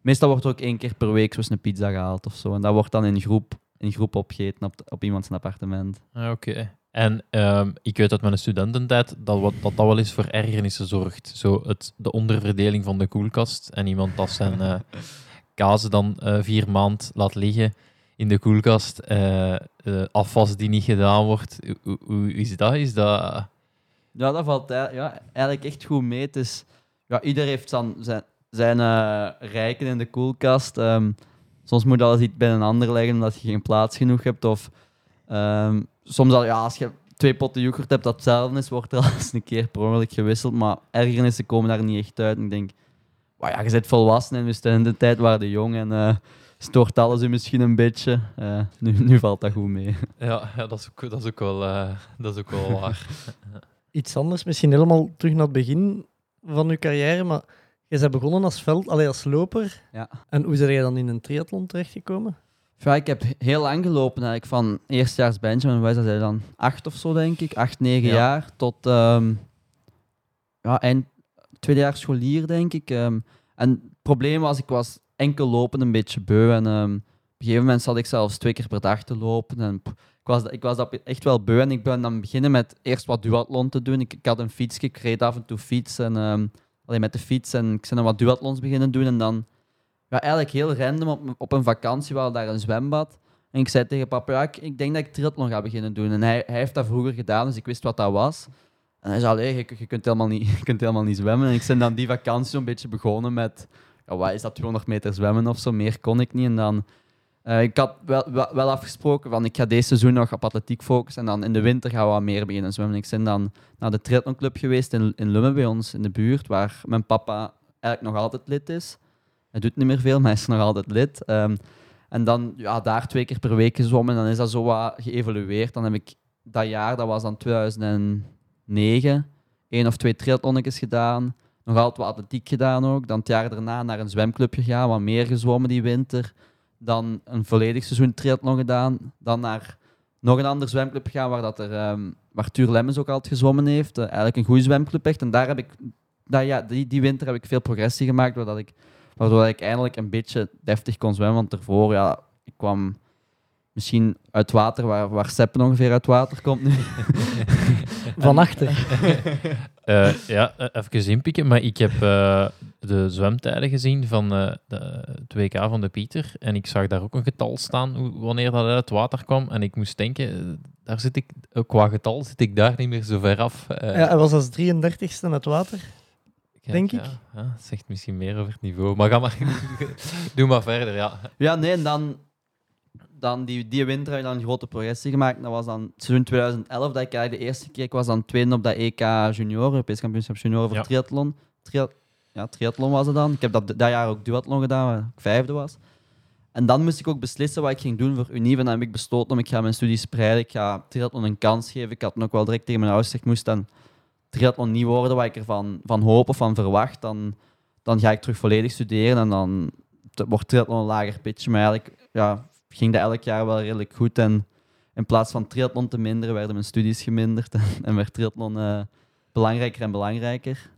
meestal wordt er ook één keer per week zo'n een pizza gehaald of zo. En dat wordt dan in groep, in groep opgegeten op, op iemand zijn appartement.
Ah, Oké. En ehm, ik weet uit mijn studententijd dat wat, dat, dat wel eens voor ergernissen zorgt. Zo het, de onderverdeling van de koelkast. En iemand dat zijn eh, kazen dan eh, vier maand laat liggen in de koelkast. eh, afwas die niet gedaan wordt. Hoe, is dat? Is dat...
Ja, dat valt ei- ja, eigenlijk echt goed mee. Het is, ja, ieder heeft dan zijn, zijn rijken in de koelkast. Ehm, soms moet alles iets bij een ander leggen omdat je geen plaats genoeg hebt. Of ehm, soms al, ja, als je twee potten yoghurt hebt dat hetzelfde is, wordt er al eens een keer per ongeluk gewisseld. Maar ergernissen komen daar niet echt uit. En ik denk, "Wauw, ja, je bent volwassen en we staan in de tijd waren de jong en eh, stoort alles u misschien een beetje. Eh, nu, nu valt dat goed mee.
Ja, ja dat, is ook, dat, is ook wel, eh, dat is ook wel waar.
Iets anders, misschien helemaal terug naar het begin van uw carrière, maar je bent begonnen als veld, allee, als loper.
Ja.
En hoe ben jij dan in een triathlon terechtgekomen?
Ja, ik heb heel lang gelopen eigenlijk, van eerstejaars Benjamin, wat is dat dan? Acht of zo, denk ik. Acht, negen
Ja.
jaar, tot ehm, ja, eind tweedejaars scholier, denk ik. Ehm, en het probleem was, ik was enkel lopen een beetje beu. En ehm, op een gegeven moment zat ik zelfs twee keer per dag te lopen. En pff, ik was, ik was dat echt wel beu. En ik ben dan beginnen met eerst wat duathlon te doen. Ik, ik had een fiets, ik reed af en toe fiets. En, ehm, alleen met de fiets. En ik ben dan wat duathlons beginnen doen. En dan ja, eigenlijk heel random op, op een vakantie, we hadden daar een zwembad. En ik zei tegen papa, ik, ik denk dat ik triathlon ga beginnen doen. En hij, hij heeft dat vroeger gedaan, dus ik wist wat dat was. En hij zei, je, je, kunt helemaal niet, je kunt helemaal niet zwemmen. En ik ben dan die vakantie zo'n beetje begonnen met, ja, wat is dat, 200 meter zwemmen of zo. Meer kon ik niet. En dan, eh, ik had wel, wel, afgesproken van, ik ga deze seizoen nog op atletiek focussen. En dan in de winter gaan we wat meer beginnen zwemmen. Ik ben dan naar de triathlonclub geweest in, Lummen bij ons in de buurt, waar mijn papa eigenlijk nog altijd lid is. Hij doet niet meer veel, maar hij is nog altijd lid. Ehm, en dan ja, daar twee keer per week gezwommen. Dan is dat zo wat geëvolueerd. Dan heb ik dat jaar, dat was dan 2009, één of twee triathlonnetjes gedaan. Nog altijd wat atletiek gedaan ook. Dan het jaar daarna naar een zwemclub gegaan, wat meer gezwommen die winter. Dan een volledig seizoen triathlon gedaan. Dan naar nog een ander zwemclub gegaan waar, dat er, ehm waar Tuur Lemmens ook altijd gezwommen heeft. Eh, eigenlijk een goede zwemclub echt. En daar heb ik, dat, ja, die, die winter heb ik veel progressie gemaakt, waardoor ik, waardoor ik eindelijk een beetje deftig kon zwemmen. Want daarvoor, ja, ik kwam misschien uit water waar, waar Seppen ongeveer uit water komt nu.
Van achter.
Eh, ja, eh, even inpikken, maar ik heb eh, de zwemtijden gezien van eh, de, het WK van de Pieter. En ik zag daar ook een getal staan hoe, wanneer dat uit het water kwam. En ik moest denken, daar zit ik, qua getal zit ik daar niet meer zo ver af. Eh,
Ja, hij was als 33ste uit water.
kijk,
denk
ja,
ik.
Ja, zegt misschien meer over het niveau. Maar ga maar, doe maar verder, ja.
Ja, nee, en dan, dan die, die winter heb ik dan een grote progressie gemaakt. Dat was dan seizoen 2011 dat ik eigenlijk de eerste keer, ik was dan tweede op dat EK Junior, Europees Kampioenschap Junior voor
Ja.
triathlon. Tria- ja, triathlon was het dan. Ik heb dat, dat jaar ook duathlon gedaan, waar ik vijfde was. En dan moest ik ook beslissen wat ik ging doen voor Unive. En dan heb ik besloten om, ik ga mijn studie spreiden, ik ga triathlon een kans geven. Ik had ook wel direct tegen mijn ouders gezegd, moest dan triathlon niet worden wat ik ervan van hoop of van verwacht, dan, dan ga ik terug volledig studeren en dan wordt triathlon een lager pitch. Maar eigenlijk ja, ging dat elk jaar wel redelijk goed. En in plaats van triathlon te minderen, werden mijn studies geminderd. En, en werd triathlon eh, belangrijker en belangrijker.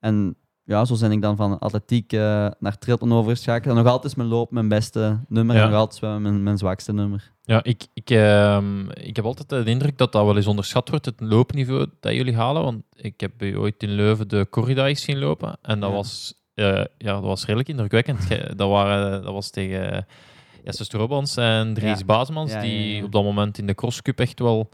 En ja, zo ben ik dan van atletiek eh, naar triathlon overgeschakeld. En nog altijd is mijn loop mijn beste nummer.
Ja.
En nog altijd zwemmen mijn, mijn zwakste nummer.
Ja, ik, ik, ehm, ik heb altijd de indruk dat dat wel eens onderschat wordt, het loopniveau dat jullie halen. Want ik heb ooit in Leuven de Corridais zien lopen. En dat,
Ja.
was, eh, ja, dat was redelijk indrukwekkend. Dat, waren, dat was tegen Jesse Stroobans en Dries
Ja. Ja,
die op dat moment in de crosscup echt wel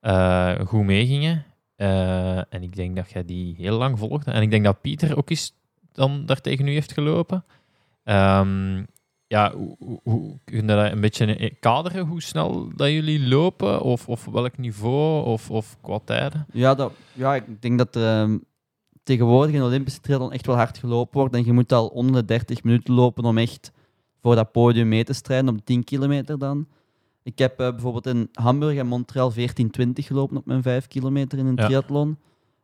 eh, goed meegingen. Eh, en ik denk dat jij die heel lang volgde. En ik denk dat Pieter ook eens dan daar tegen u heeft gelopen. Ehm, ja, hoe, hoe, kun je dat een beetje kaderen, hoe snel dat jullie lopen? Of, of welk niveau? Of, of qua tijden?
Ja, dat, ja, ik denk dat er ehm, tegenwoordig in Olympische triathlon echt wel hard gelopen wordt. En je moet al onder de 30 minuten lopen om echt voor dat podium mee te strijden, op 10 kilometer dan. Ik heb eh, bijvoorbeeld in Hamburg en Montreal 14-20 gelopen op mijn 5 kilometer in een
Ja.
triathlon.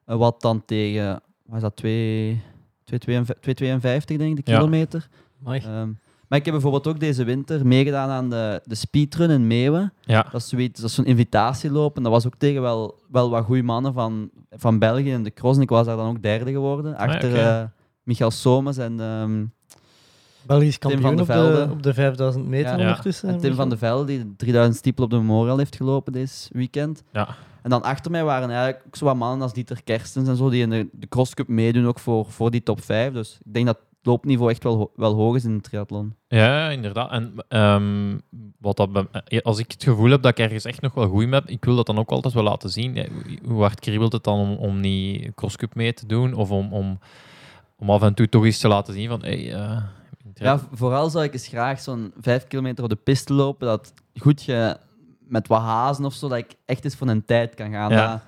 Eh, wat dan tegen, wat is dat, 2 2,52 denk ik, de
Ja.
kilometer. Ehm, maar ik heb bijvoorbeeld ook deze winter meegedaan aan de, de speedrun in Meeuwen.
Ja,
Dat is, zoiets, dat is zo'n invitatieloop. En dat was ook tegen wel, wel wat goede mannen van, van België in de cross. En ik was daar dan ook derde geworden. Achter
oké.
eh, Michael Somers en, ehm,
Belgisch
Tim van
kampioen
de
op de,
Velde.
op de 5000 meter
Ja.
ondertussen.
en Tim van de Velde, die de 3000 stiepel op de Memorial heeft gelopen deze weekend.
ja.
En dan achter mij waren eigenlijk ook zo wat mannen als Dieter Kerstens en zo, die in de, de crosscup meedoen ook voor, voor die top 5. Dus ik denk dat het loopniveau echt wel, wel hoog is in de triathlon.
ja inderdaad. En ehm, wat dat bij- eh, als ik het gevoel heb dat ik ergens echt nog wel goed mee heb, ik wil dat dan ook altijd wel laten zien. Ja, hoe- hard kriebelt het dan om, om niet crosscup mee te doen? Of om, om, om af en toe toch eens te laten zien van... Hey, eh,
Ja, vooral zou ik eens graag zo'n 5 kilometer op de piste lopen. Dat goed je met wat hazen of zo, dat ik echt eens voor een tijd kan gaan.
Ja.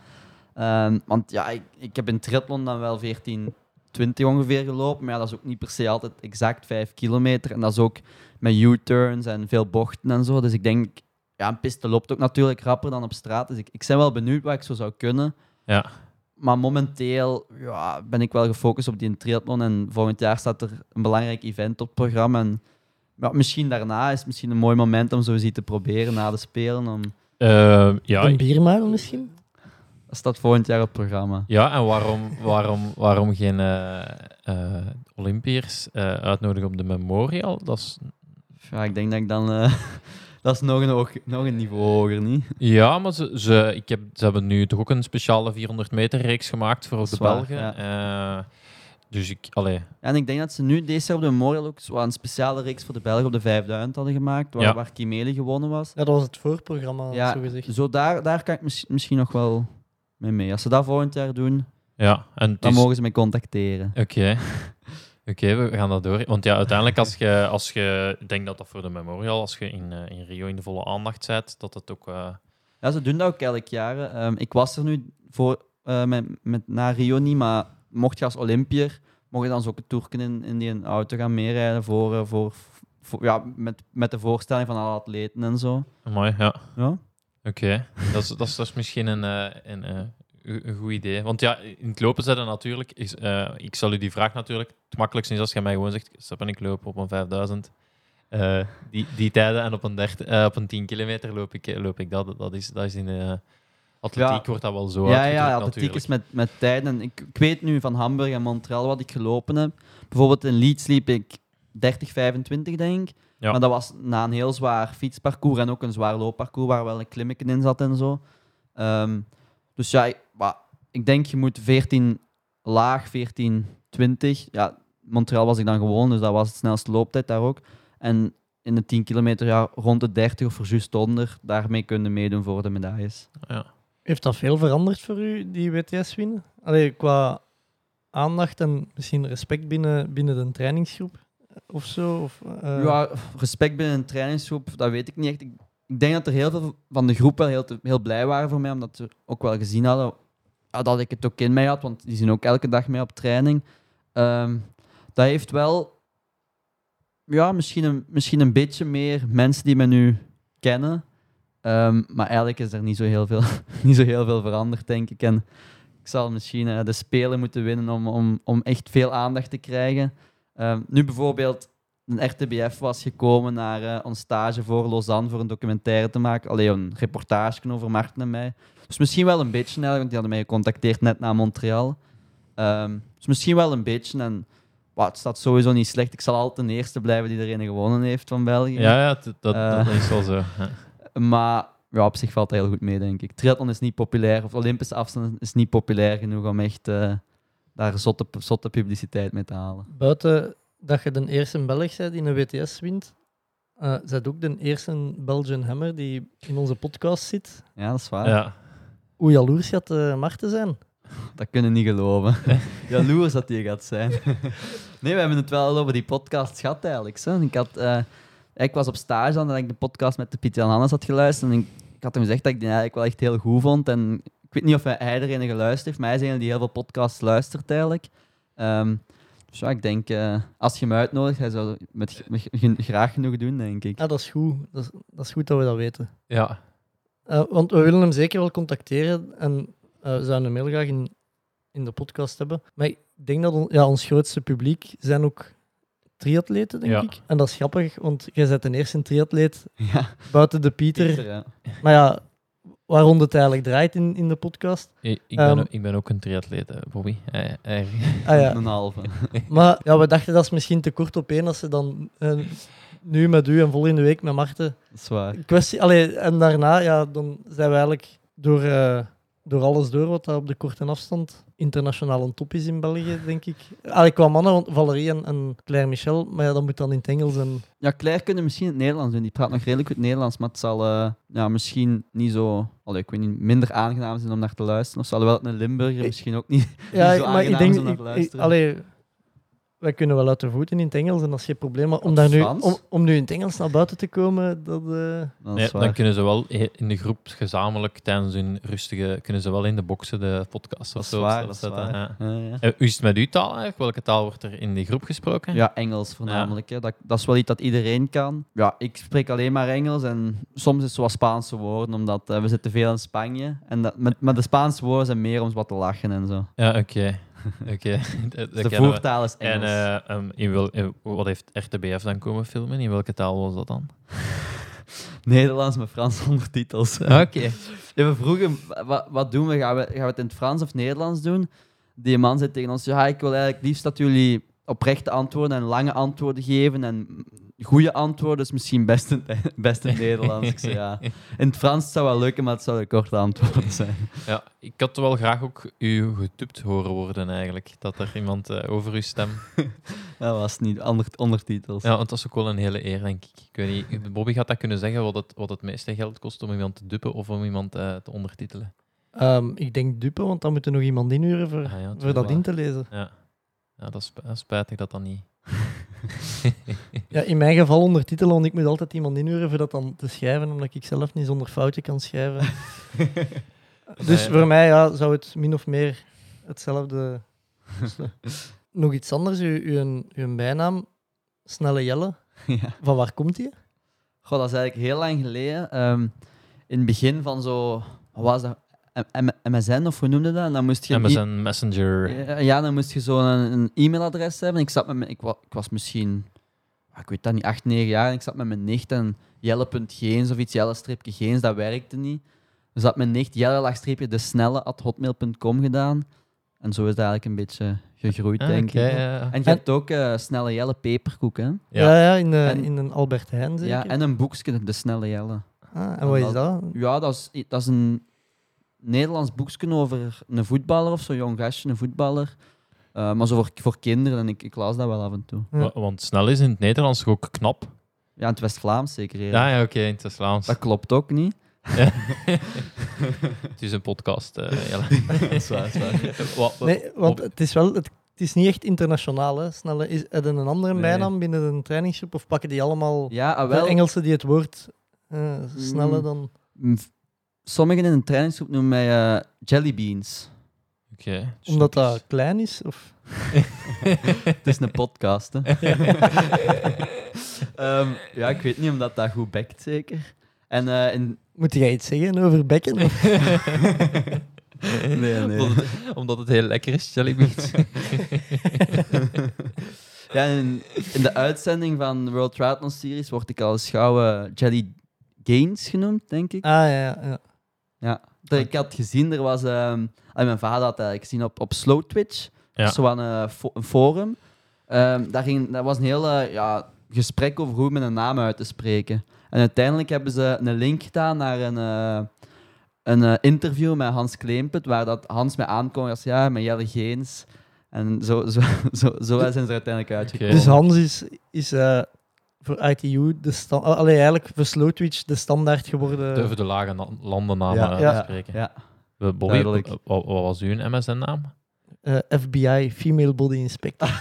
Ehm, want ja, ik, ik heb in triathlon dan wel 14, 20 ongeveer gelopen. Maar ja, dat is ook niet per se altijd exact 5 kilometer. En dat is ook met U-turns en veel bochten en zo. Dus ik denk, ja, een piste loopt ook natuurlijk rapper dan op straat. Dus ik, ik ben wel benieuwd wat ik zo zou kunnen.
Ja.
Maar momenteel ja, ben ik wel gefocust op die triathlon. En volgend jaar staat er een belangrijk event op het programma. En ja, misschien daarna is het misschien een mooi moment om zo eens iets te proberen na de Spelen. Om,
Eh, ja,
Een misschien?
dat staat volgend jaar op het programma.
Ja, en waarom, waarom, waarom geen eh eh, Olympiërs eh, uitnodigen op de Memorial? Dat is,
Ja, ik denk dat ik dan... dat is nog een, hoog, nog een niveau hoger, niet?
ja, maar ze, ze, ik heb, ze hebben nu toch ook een speciale 400 meter reeks gemaakt voor de Belgen. Eh, dus ik, allee,
Ja, en ik denk dat ze nu deze op de Memorial ook zo een speciale reeks voor de Belgen op de 5000 hadden gemaakt, waar,
Ja.
waar Kimeli gewonnen was.
Ja, dat was het voorprogramma,
Ja,
zo gezegd.
Zo daar, daar kan ik mis- misschien nog wel mee mee. Als ze dat volgend jaar doen,
ja. En het
dan
is-
mogen ze mij contacteren.
Oké. Oké, we gaan dat door. Want ja, uiteindelijk als je, als je ik denk dat dat voor de Memorial, als je in, eh, in Rio in de volle aandacht zet, dat het ook... eh,
Ja, ze doen dat ook elk jaar. Ehm, ik was er nu voor, eh, met, met, na Rio niet, maar mocht je als Olympier, mocht je dan zo ook een toerken in, in die auto gaan meerijden voor, voor, voor- ja, met, met de voorstelling van alle atleten en zo.
Mooi, ja.
Ja.
Oké, dat, is, dat, is, dat is misschien een, een, een, goed idee. Want ja, in het lopen zetten natuurlijk, is, eh, ik zal u die vraag natuurlijk, het makkelijkste is als je mij gewoon zegt, stap en ik loop op een 5000. Eh, die, die tijden en op een, dert, eh, op een 10 kilometer loop ik, loop ik dat. Dat is, dat is in de atletiek
Ja.
wordt dat wel zo
Ja, ja, atletiek
natuurlijk.
is met, met tijden. En Ik, ik weet nu van Hamburg en Montreal wat ik gelopen heb. Bijvoorbeeld in Leeds liep ik 30, 25, denk ik.
Ja.
Maar dat was na een heel zwaar fietsparcours en ook een zwaar loopparcours waar wel een klimmetje in zat en zo. Ehm, dus ja, ik, maar ik denk je moet 14 laag, 14, 20. Ja, Montreal was ik dan gewoon, dus dat was de snelste looptijd daar ook. En in de 10 kilometer ja, rond de 30 of juist onder. Daarmee kunnen meedoen voor de medailles.
Ja.
Heeft dat veel veranderd voor u, die WTS winnen? Allee, qua aandacht en misschien respect binnen, binnen de trainingsgroep of zo? Of, eh,
Ja, respect binnen een trainingsgroep, dat weet ik niet echt. Ik, ik denk dat er heel veel van de groep wel heel, heel blij waren voor mij, omdat ze ook wel gezien hadden dat ik het ook in mij had, want die zien ook elke dag mee op training. Ehm, dat heeft wel ja, misschien, een, misschien een beetje meer mensen die me nu kennen. Ehm, maar eigenlijk is er niet zo, heel veel, niet zo heel veel veranderd, denk ik. En ik zal misschien eh, de Spelen moeten winnen om, om, om echt veel aandacht te krijgen. Ehm, nu bijvoorbeeld, een RTBF was gekomen naar eh, ons stage voor Lausanne voor een documentaire te maken. Alleen een reportage over Marten en mij. Dus misschien wel een beetje, eigenlijk, want die hadden mij gecontacteerd net na Montreal. Ehm, dus misschien wel een beetje. En wa, het staat sowieso niet slecht. Ik zal altijd de eerste blijven die er een gewonnen heeft van België.
Ja, ja dat, dat,
Eh.
dat is wel zo. Ja.
Maar ja, op zich valt het heel goed mee, denk ik. Triathlon is niet populair, of Olympische afstand is niet populair genoeg om echt eh, daar zotte, zotte publiciteit mee te halen.
Buiten dat je de eerste Belg bent die een WTS wint, eh zijt ook de eerste Belgian Hammer die in onze podcast zit.
Ja, dat is waar.
Ja.
Hoe jaloers gaat uh, Marten zijn?
Dat kunnen niet geloven. Jaloers dat die gaat zijn. nee, we hebben het wel over die podcast gehad eigenlijk. Zo. Ik, had, eh, ik was op stage dan dat ik de podcast met de Pieter Jan Hannes had geluisterd. En ik, ik had hem gezegd dat ik die eigenlijk wel echt heel goed vond. En ik weet niet of hij, er een geluisterd heeft, maar hij is een die heel veel podcasts luistert eigenlijk. Ehm, dus ja, ik denk, uh, als je hem uitnodigt, hij zou het met, met, met, graag genoeg doen, denk ik.
Ja, dat is goed. Dat is, dat is goed dat we dat weten.
Ja.
Uh, want we willen hem zeker wel contacteren en uh, we zouden hem heel graag in, in de podcast hebben. Maar ik denk dat on, ja, ons grootste publiek zijn ook triatleten, denk
ja.
ik. En dat is grappig, want jij bent de eerste triatleet
ja.
buiten de Pieter.
Pieter ja.
Maar ja, waarom het eigenlijk draait in, in de podcast.
Ik, ik, ben, um, ik ben ook een triatleet, Bobby. Hij, hij...
Ah, ja.
Een halve.
maar ja, we dachten dat is misschien te kort op één als ze dan uh, nu met u en volgende week met Marten.
Dat is waar.
Kwestie, allee, en daarna, ja, dan zijn we eigenlijk door, uh, door alles door wat dat op de korte afstand internationaal een top is in België, denk ik. Allee, qua mannen, want Valerie en, en Claire Michel, maar ja, dat moet dan in het Engels. En...
Ja, Claire kunnen misschien het Nederlands doen. Die praat nog redelijk goed Nederlands, maar het zal uh, ja, misschien niet zo... Allee, ik weet niet, minder aangenaam zijn om naar te luisteren. Of zal wel een Limburger misschien ook niet,
ja,
niet zo
maar ik denk,
om naar te luisteren.
Ik, allee, wij kunnen wel uit de voeten in het Engels en dat is geen probleem. Maar om, daar nu, om, om nu in het Engels naar buiten te komen, dat... Uh...
dat nee, dan kunnen ze wel in de groep gezamenlijk tijdens hun rustige... Kunnen ze wel in de boxen de podcast of zo
waar,
zetten.
Ja.
Ja, ja. Hoe is het met uw taal eigenlijk? Welke taal wordt er in die groep gesproken?
Ja, Engels voornamelijk. Hè. Dat, dat is wel iets dat iedereen kan. Ja, ik spreek alleen maar Engels en soms is het zo wat Spaanse woorden, omdat uh, we zitten veel in Spanje. En dat, met, maar de Spaanse woorden zijn meer om wat te lachen en zo.
Ja, oké. Okay. Okay.
dus de voertaal is Engels.
En uh, um, in wel, in, wat heeft RTBF dan komen filmen? In welke taal was dat dan?
Nederlands met Frans ondertitels.
Oké. Okay.
Ja, we vroegen, wat, wat doen we? Gaan, we? gaan we het in het Frans of Nederlands doen? Die man zei tegen ons, ja, ik wil eigenlijk liefst dat jullie oprechte antwoorden en lange antwoorden geven en goede antwoorden, dus misschien best in, best in Nederlands. Ik zei, ja. In het Frans zou wel lukken, maar het zouden korte antwoorden zijn.
Ja, ik had wel graag ook u getupt horen worden eigenlijk, dat er iemand uh, over uw stem...
dat was niet, onder, ondertitels.
Ja, want dat is ook wel een hele eer, denk ik. ik weet niet, Bobby gaat dat kunnen zeggen, wat het, wat het meeste geld kost om iemand te duppen of om iemand uh, te ondertitelen.
Um, ik denk duppen, want dan moet er nog iemand inhuren voor, ah, ja, voor dat waar. in te lezen.
Ja, ja dat, is, dat is spijtig dat dat niet...
ja, in mijn geval ondertitelen, want ik moet altijd iemand inhuren voor dat dan te schrijven, omdat ik zelf niet zonder fouten kan schrijven. dus voor mij ja, zou het min of meer hetzelfde. Nog iets anders, uw, uw, uw bijnaam, Snelle Jelle.
Ja.
Van waar komt die?
Goh, dat is eigenlijk heel lang geleden. Um, in het begin van zo... Wat was dat? MSN of hoe noemde dat? En dan moest je
MSN Messenger.
Ja, ja, dan moest je zo een, een e-mailadres hebben. Ik, zat met, ik was misschien ik weet dat niet, 8, 9 jaar. En ik zat met mijn nicht en jelle.geens of iets, jelle-streepje geens, dat werkte niet. Dus had mijn nicht jelle laagstreepje de snelle at hotmail.com gedaan. En zo is dat eigenlijk een beetje gegroeid,
Ah,
denk ik.
ja.
En je hebt ook eh, snelle jelle peperkoek, hè?
Ja.
Ja, ja, in, de,
En-
in een Albert Heijn zeker.
Ja, en een boekje, de snelle jelle.
ah, en wat is dat?
Ja, dat is, dat is een Nederlands boekje over een voetballer of zo, jong gastje, een voetballer. Eh, maar zo voor, voor kinderen, en ik, ik las dat wel af en toe.
Ja.
Want snel is in het Nederlands toch ook knap.
Ja, in het West-Vlaams zeker. Ja.
Ja, ja, oké, in het Vlaams.
Dat klopt ook niet.
Ja. het is een podcast, Jelle. Wat- wat-
Nee, want
op-
het is wel... Het, het is niet echt internationaal, hè. Snelle. Is er een andere
Nee.
bijnaam binnen een trainingsgroep? Of pakken die allemaal
Ja, ah,
de. Engelsen die het woord eh,
Mm.
dan...
m, f- Sommigen in een trainingsgroep noemen mij eh,
Omdat dat klein is? Of...
Het is een podcast, hè. Ehm, ja, ik weet niet, omdat dat goed bekt, zeker. En eh, in...
Moet jij iets zeggen over bekken?
Nee, nee.
Omdat, het, omdat het heel lekker is, jellybeans.
Ja, in, in de uitzending van de World Triathlon Series word ik al eens gauw eh, Jelly Gains genoemd, denk ik.
Ah, ja, ja. ja.
Dat Ik had gezien, er was... ehm, ah, mijn vader had eigenlijk gezien op, op Slow Twitch.
Ja.
Zo aan een, fo- een forum. Ehm, daar, ging, daar was een hele ja, gesprek over hoe men een naam uit te spreken. En uiteindelijk hebben ze een link gedaan naar een, eh, een eh, interview met Hans Kleempet, waar dat Hans mij aankondigde als ja, met Jelle Geens. En zo, zo, zo, zo zijn ze er uiteindelijk uitgekomen.
Dus Hans is, is eh, voor ITU de stand... Allee, eigenlijk voor Slowtwitch de standaard geworden.
Durven de lage na- landennamen
Ja,
uit
ja.
te spreken.
Ja.
Bobby, wat, wat was uw MSN-naam?
Eh, FBI, Female Body Inspector.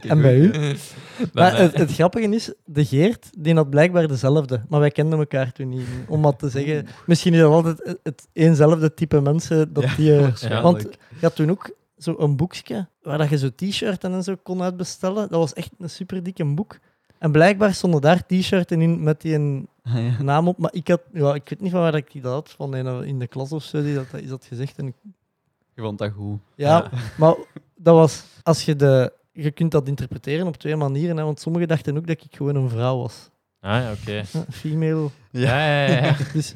en bij u? Maar het, het grappige is, de Geert, die had blijkbaar dezelfde. Maar wij kenden elkaar toen niet. Om wat te zeggen, misschien is dat altijd het, eenzelfde type mensen dat die... eh,
Ja.
want je had toen ook zo'n boekje waar dat je zo t-shirts en zo kon uitbestellen. Dat was echt een super dikke boek. En blijkbaar stonden daar t-shirts in met die een
Ah, ja.
naam op. Maar ik, had, ja, ik weet niet van waar ik die dat had. Van een in de klas of zo, die dat, is dat gezegd. En ik
Je vond dat goed.
ja, maar dat was, als je de, je kunt dat interpreteren op twee manieren, hè, want sommigen dachten ook dat ik gewoon een vrouw was.
Ah ja, oké.
Ja, Female.
Ja, ja, ja. ja.
Dus,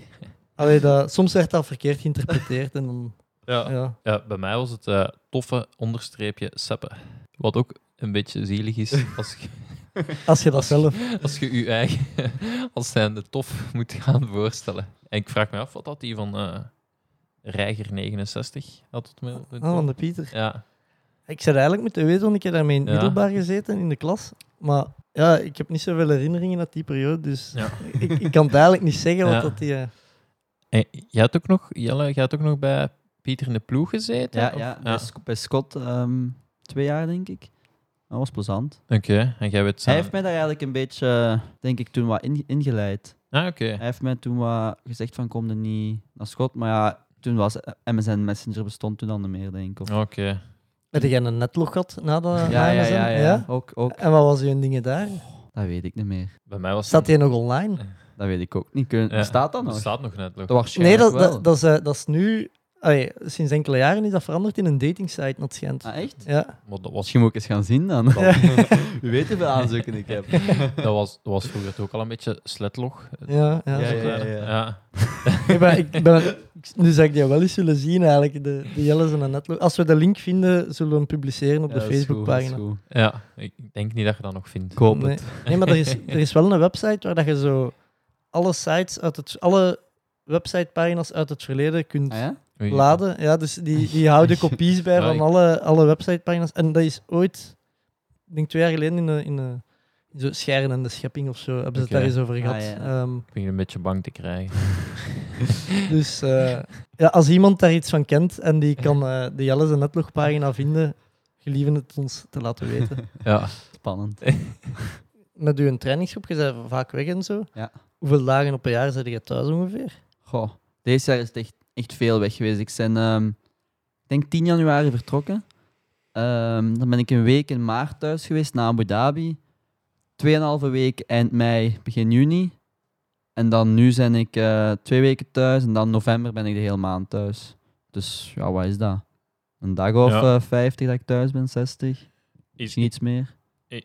allee, dat, soms werd dat verkeerd geïnterpreteerd en dan,
ja.
ja.
Ja, bij mij was het eh, toffe onderstreepje seppe. Wat ook een beetje zielig is als je,
Als je dat zelf...
als je je eigen als zijnde tof moet gaan voorstellen. En ik vraag me af wat dat die van eh Reiger 69 had het me.
Ah, van de Pieter.
Ja,
Ik zou dat eigenlijk moeten weten, want ik heb daarmee in het
Ja.
middelbaar gezeten, in de klas. Maar ja, ik heb niet zoveel herinneringen uit die periode, dus
Ja.
ik, ik kan het eigenlijk niet zeggen wat
Ja.
dat die... eh,
En jij had ook nog, Jelle, jij had ook nog bij Pieter in de ploeg gezeten?
Ja,
of-
ja, Bij, Sc- bij Scott ehm, twee jaar, denk ik. Dat was plezant.
Oké, en jij weet
Hij heeft mij daar eigenlijk een beetje, denk ik, toen wat in, ingeleid.
Ah, oké.
Hij heeft mij toen wat gezegd van, kom er niet naar Scott. Maar ja, toen was MSN Messenger bestond toen al niet meer, denk ik. Of...
Oké.
Heb jij een netlog gehad na de
ja, ja,
AMSN?
ja, ja, Ook, ook.
En wat was je dingen daar?
Dat weet ik niet meer.
Bij mij was
Staat die nog online?
Dat weet ik ook niet. Kun...
Ja,
Staat dat nog?
Staat nog net. Nog.
Dat
Nee, dat, dat, dat, is, eh, dat is nu... allee, sinds enkele jaren is dat veranderd in een datingsite, dat schijnt.
Ah, echt?
Ja.
Maar dat was,
moet ik eens gaan zien dan.
Ja.
Wie weet hoeveel aanzoeken ik heb.
dat, was, dat was vroeger ook al een beetje sletlog.
Ja, ja.
Ja, ja, ja.
ja.
Ik ben, ik ben, nu zou ik die wel eens willen zien, eigenlijk, de, de Jelles en de Netlog. Als we de link vinden, zullen we hem publiceren op
Ja,
de Facebookpagina.
goed.
Ja, ik denk niet dat je dat nog vindt.
Ik hoop
Nee.
het.
nee, maar er is, er is wel een website waar dat je zo alle sites uit het... Alle websitepagina's uit het verleden kunt
Ah, ja?
Oei.
laden. Ja, dus die, die houden kopies bij van alle, alle websitepagina's. En dat is ooit, ik denk twee jaar geleden, in, de, in, de, in zo Scheren en de Schepping of zo, hebben ze het daar eens over
Ah,
gehad.
ja.
Ehm,
Ik begin een beetje bang te krijgen.
dus eh, ja, als iemand daar iets van kent en die kan eh, de Jelles en Netlog-pagina vinden, gelieven het ons te laten weten.
Ja.
Spannend.
Met uw trainingsgroep, je bent vaak weg en zo.
Ja.
Hoeveel dagen op een jaar zit je thuis ongeveer?
Goh, deze jaar is het echt, echt veel weg geweest. Ik ben, ehm, ik denk 10 januari vertrokken. Ehm, dan ben ik een week in maart thuis geweest, naar Abu Dhabi. Tweeënhalve week eind mei, begin juni. En dan nu ben ik eh, twee weken thuis en dan november ben ik de hele maand thuis. Dus ja, wat is dat? Een dag of
Ja.
eh, 50 dat ik thuis ben, 60. Misschien iets meer.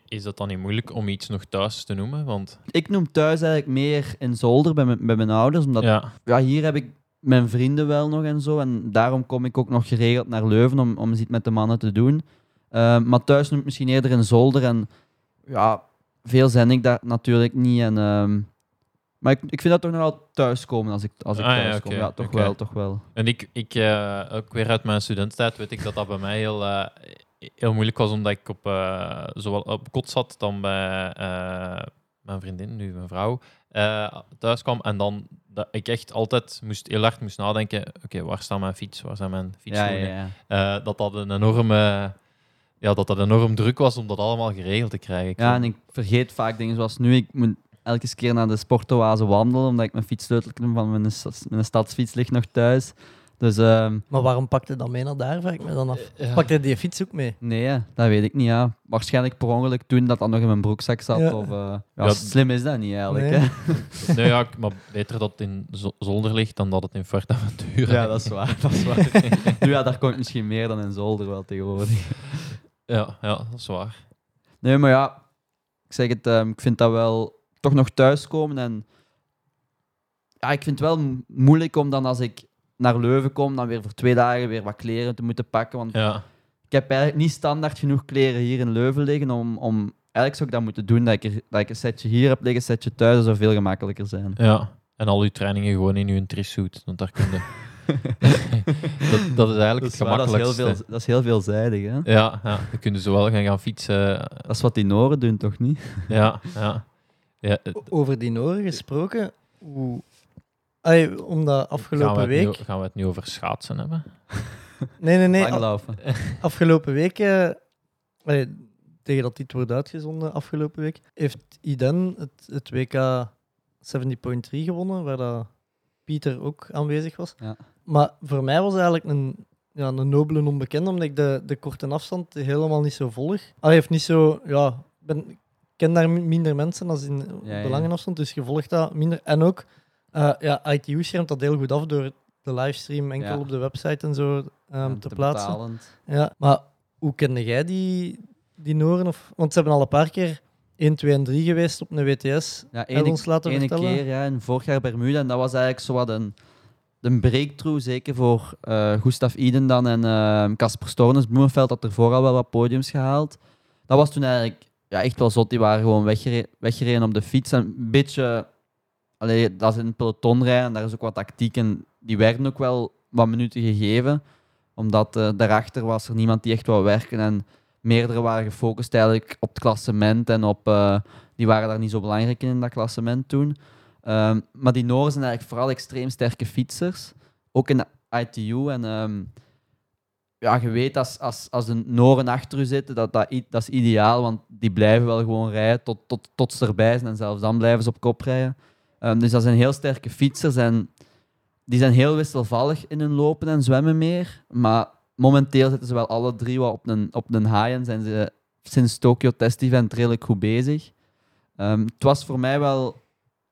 is dat dan niet moeilijk om iets nog thuis te noemen? Want
Ik noem thuis eigenlijk meer in Zolder bij, mijn- bij mijn ouders, omdat
ja,
ja, hier heb ik mijn vrienden wel nog en zo. En daarom kom ik ook nog geregeld naar Leuven om, om eens iets met de mannen te doen. Eh, maar thuis noem ik misschien eerder een zolder. En ja, veel zend ik daar natuurlijk niet. En, ehm, maar ik, ik vind dat toch nog wel thuiskomen als ik, als ik
Ah, ja,
thuis kom. Ja, toch wel, toch wel.
en ik, ik eh, ook weer uit mijn studententijd weet ik dat dat bij mij heel, eh, heel moeilijk was, omdat ik op, zowel op kot zat dan bij mijn vriendin, nu mijn vrouw, eh, thuis kwam. En dan dat ik echt altijd moest, heel hard moest nadenken, oké, waar staat mijn fiets? Waar zijn mijn fietsschoenen?
ja, ja.
Eh, dat dat een enorme... Ja, dat dat enorm druk was om dat allemaal geregeld te krijgen. Ik
ja,
vond-
en ik vergeet vaak dingen zoals nu. Ik moet elke keer naar de sportoase wandelen, omdat ik mijn fietssleutel van mijn, mijn stadsfiets ligt nog thuis. Dus ehm,
Maar waarom pakt hij dan mee naar daar, vraag ik me dan af.
Eh, ja.
Pakt hij die fiets ook mee?
Nee, dat weet ik niet. Ja. Waarschijnlijk per ongeluk toen dat dat nog in mijn broekzak zat.
Ja.
Of, eh, ja,
Ja,
slim is dat niet eigenlijk.
Nee.
Hè?
Nee, ja, maar beter dat het in zo- zolder ligt dan dat het in Fuerteventura
Ja, dat is waar. Dat is waar. nu, ja, daar komt misschien meer dan in zolder wel tegenwoordig.
Ja, ja, dat is waar.
Nee, maar ja, ik zeg het, ehm, ik vind dat wel toch nog thuiskomen. En ja, ik vind het wel moeilijk om dan als ik naar Leuven kom, dan weer voor twee dagen weer wat kleren te moeten pakken. Want
Ja,
ik heb eigenlijk niet standaard genoeg kleren hier in Leuven liggen om, om eigenlijk zou ik dat moeten doen, dat ik, er, dat ik een setje hier heb liggen, een setje thuis, dat zou veel gemakkelijker zijn.
ja. En al uw trainingen gewoon in uw trisuit. Want daar kun je... dat, dat is eigenlijk het
waar, dat, is heel
gemakkelijkste.
veel, dat is heel veelzijdig. Hè?
Ja, ja, dan kun je zowel gaan, gaan fietsen.
Dat is wat die Noren doen, toch niet?
Ja, ja. ja
Over die Noren gesproken, hoe... Allee, omdat
gaan, we
afgelopen week...
nu, gaan we het nu over schaatsen hebben?
Nee, nee, nee.
Langlopen.
afgelopen week... eh, allee, tegen dat dit wordt uitgezonden, afgelopen week, heeft Iden het, het WK 70.3 gewonnen, waar dat Pieter ook aanwezig was.
Ja.
Maar voor mij was het eigenlijk een, ja, een nobele onbekende, omdat ik de, de korte afstand helemaal niet zo volg. Hij heeft niet zo... Ja, ik ben, ik ken daar mi- minder mensen als in
Ja,
de
ja.
lange afstand, dus je volgt dat minder. En ook, eh, ja, ITU schermt dat heel goed af door de livestream enkel
Ja.
op de website en zo ehm, te plaatsen.
betalend.
Ja, maar hoe kende jij die, die Noren? Of, want ze hebben al een paar keer 1, 2 en 3 geweest op een WTS.
Ja,
Heb je ons laten
ene
vertellen?
keer, ja, en vorig jaar Bermuda. En dat was eigenlijk zo wat een, een breakthrough, zeker voor eh Gustav Iden dan en eh, Casper Stornes. Bloemenveld had ervoor al wel wat podiums gehaald. Dat was toen eigenlijk ja, echt wel zot. Die waren gewoon weggere- weggereden op de fiets. En een beetje, allee, dat is in een peloton rijden, daar is ook wat tactiek. En die werden ook wel wat minuten gegeven. Omdat eh, daarachter was er niemand die echt wou werken. En meerdere waren gefocust eigenlijk op het klassement en op... eh, die waren daar niet zo belangrijk in, in dat klassement toen. Ehm, maar die Noren zijn eigenlijk vooral extreem sterke fietsers. Ook in de ITU. En ehm, ja, je weet, als, als, als de Noren achter u zitten, dat, dat, dat is ideaal, want die blijven wel gewoon rijden tot, tot, tot ze erbij zijn. En zelfs dan blijven ze op kop rijden. Ehm, dus dat zijn heel sterke fietsers en die zijn heel wisselvallig in hun lopen en zwemmen meer. Maar momenteel zitten ze wel alle drie op een, op een high en zijn ze sinds Tokyo Test Event redelijk goed bezig. Ehm, het was voor mij wel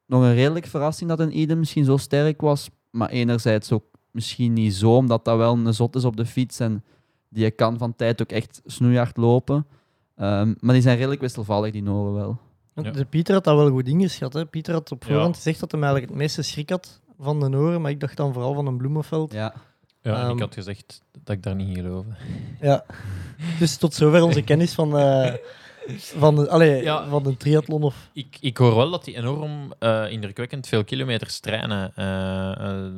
nog een redelijk verrassing dat een Eden misschien zo sterk was. Maar enerzijds ook misschien niet zo, omdat dat wel een zot is op de fiets en die kan van tijd ook echt snoeihard lopen. Ehm, maar die zijn redelijk wisselvallig, die Noren wel.
Ja.
De Pieter had dat wel goed ingeschat. Hè? Pieter had op
Ja.
voorhand gezegd dat hij eigenlijk het meeste schrik had van de Noren, maar ik dacht dan vooral van een Bloemenveld.
Ja.
Ja, en
Ehm,
ik had gezegd dat ik daar niet in geloofde.
Ja. Dus tot zover onze kennis van, eh, van, de, allee,
Ja.
van de triathlon. Of,
Ik, ik hoor wel dat die enorm eh, indrukwekkend veel kilometers trainen. eh, eh,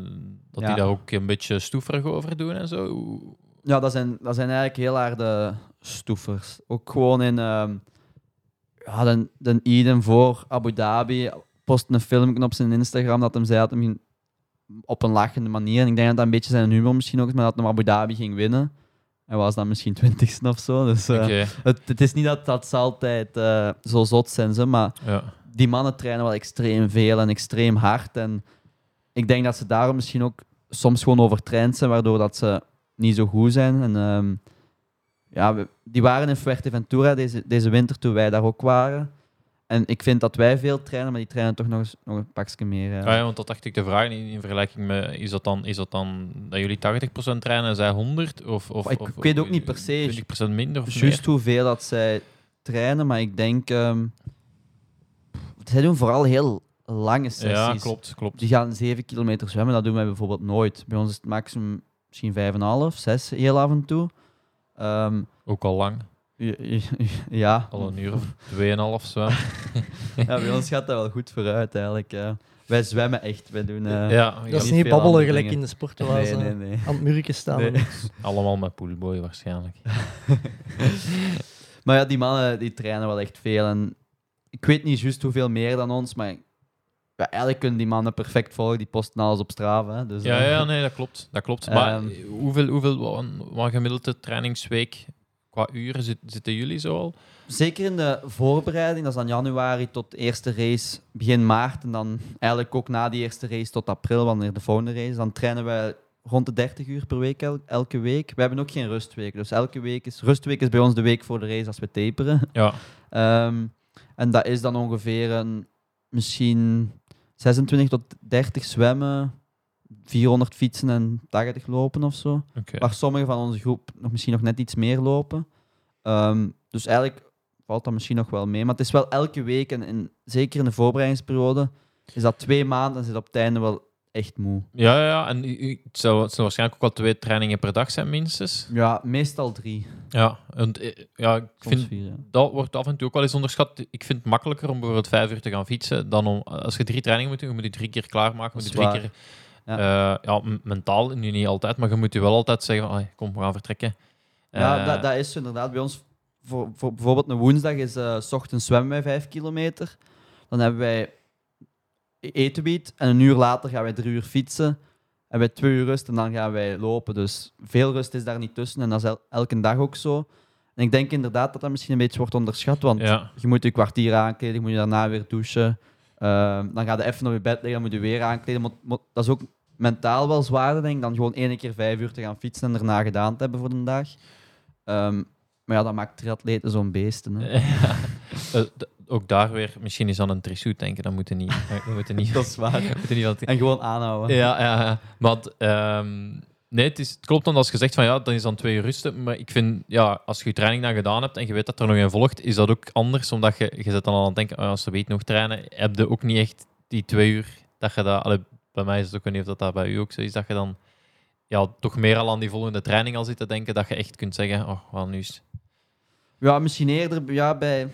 dat
Ja.
die daar ook een beetje stoeverig over doen en zo.
Ja, dat zijn, dat zijn eigenlijk heel harde stoefers. Ook gewoon in ehm ja, de, de Eden voor Abu Dhabi post een filmpje op zijn Instagram dat hem zei dat hem op een lachende manier, en ik denk dat dat een beetje zijn humor misschien ook is, maar dat hem Abu Dhabi ging winnen. Hij was dan misschien twintigste of zo. Dus eh, het is niet dat dat ze altijd eh, zo zot zijn, ze, maar
ja.
die mannen trainen wel extreem veel en extreem hard. En ik denk dat ze daarom misschien ook soms gewoon overtraind zijn, waardoor dat ze niet zo goed zijn. En, ehm, ja, we- die waren in Fuerteventura deze, deze winter toen wij daar ook waren. En ik vind dat wij veel trainen, maar die trainen toch nog, eens, nog een pakje meer. eh.
Ah ja, want dat dacht ik de vraag in, in vergelijking met, is dat, dan, is dat dan dat jullie 80% trainen en zij 100? Of, of,
Ik-
of,
ik weet ook niet per se.
20% minder of
Juist hoeveel dat zij trainen, maar ik denk... ehm, zij doen vooral heel lange sessies.
Ja, klopt, klopt.
Die gaan 7 kilometer zwemmen, dat doen wij bijvoorbeeld nooit. Bij ons is het maximum misschien 5,5, 6 heel af en toe. Ehm,
Ook al lang.
ja, ja.
Al een uur of 2,5 zwem.
ja, bij ons gaat dat wel goed vooruit eigenlijk. ja. Wij zwemmen echt, wij doen... eh,
ja,
Dat is niet babbelen gelijk in de sportwazen.
nee, nee, nee.
Aan het staan.
Nee.
en-
allemaal met poolboy waarschijnlijk.
Maar ja, die mannen die trainen wel echt veel. En ik weet niet juist hoeveel meer dan ons, maar ja, eigenlijk kunnen die mannen perfect volgen. Die posten alles op Strava. hè. Dus,
Ja,
eh,
ja, nee, dat klopt. Dat klopt. Maar
Ehm.
hoeveel, hoeveel wat, gemiddelde trainingsweek qua uren zit, zitten jullie zo al?
Zeker in de voorbereiding, dat is dan januari tot de eerste race begin maart. En dan eigenlijk ook na die eerste race tot april, wanneer de volgende race. Dan trainen wij rond de 30 uur per week el- elke week. We hebben ook geen rustweek. Dus elke week is... Rustweek is bij ons de week voor de race als we taperen.
Ja,
Ehm, en dat is dan ongeveer een, misschien 26 tot 30 zwemmen, 400 fietsen en 80 lopen of zo.
oké.
Waar sommigen van onze groep nog misschien nog net iets meer lopen. Ehm, dus eigenlijk valt dat misschien nog wel mee. Maar het is wel elke week, en, en zeker in de voorbereidingsperiode, is dat twee maanden en zit op het einde wel echt moe.
Ja, ja, ja. En u- u- het zou, het zou waarschijnlijk ook wel twee trainingen per dag zijn, minstens.
Ja, meestal drie,
Ja, en, eh, ja ik
soms
vind
vier. ja.
dat wordt af en toe ook wel eens onderschat. Ik vind het makkelijker om bijvoorbeeld vijf uur te gaan fietsen dan om, als je drie trainingen moet doen, je moet je drie keer klaarmaken, moet
Dat
je drie keer, ja. ja, m- mentaal, nu niet altijd, maar je moet je wel altijd zeggen, "Allee, kom, we gaan vertrekken.
Ja,
Eh,
dat, dat is zo inderdaad. Bij ons, voor, voor bijvoorbeeld een woensdag is eh, s ochtends zwemmen wij vijf kilometer. Dan hebben wij etenbied en een uur later gaan wij drie uur fietsen. En wij twee uur rust en dan gaan wij lopen. Dus veel rust is daar niet tussen en dat is el- elke dag ook zo. En ik denk inderdaad dat dat misschien een beetje wordt onderschat, want
ja.
je moet je kwartier aankleden, je moet je daarna weer douchen. Ehm, dan ga je even op je bed liggen, dan moet je weer aankleden. Dat is ook mentaal wel zwaarder, denk ik, dan gewoon één keer vijf uur te gaan fietsen en daarna gedaan te hebben voor de dag. Ehm, maar ja, dat maakt triatleten zo'n beesten. Hè.
Ja. Ook daar weer, misschien is aan een trisuit denken, dan moeten niet, dan moeten niet,
Dat is waar.
moeten niet
En gewoon aanhouden.
Ja, ja, ja. Maar ehm, nee, het, is, het klopt dan als je zegt van ja, dan is dan twee uur rusten. Maar ik vind, ja, als je je training dan gedaan hebt en je weet dat er nog een volgt, is dat ook anders. Omdat je, je zit dan al aan het denken, oh, als ze weet nog trainen, heb je ook niet echt die twee uur dat je dat... allee, bij mij is het ook, niet of dat, dat bij u ook zo is, dat je dan ja, toch meer al aan die volgende training al zit te denken, dat je echt kunt zeggen, oh, wel nu is...
Ja, misschien eerder ja, bij...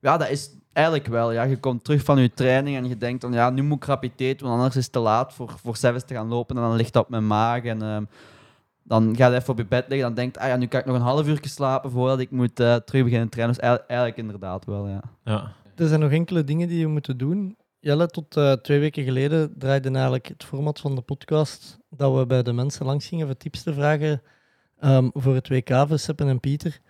Ja, dat is eigenlijk wel. Ja. Je komt terug van je training en je denkt dan, ja, nu moet ik rapid eten, want anders is het te laat voor, voor zelfs te gaan lopen. En dan ligt dat op mijn maag en ehm, dan ga je even op je bed liggen. Dan denkt, ah ja, nu kan ik nog een half uur slapen voordat ik moet eh, terug beginnen trainen. Dus eigenlijk, eigenlijk inderdaad wel, ja.
Ja.
Er zijn nog enkele dingen die je moet doen. Jelle, tot eh, twee weken geleden draaide eigenlijk het format van de podcast dat we bij de mensen langs gingen voor tips te vragen ehm, voor het WK voor Seppen en Pieter.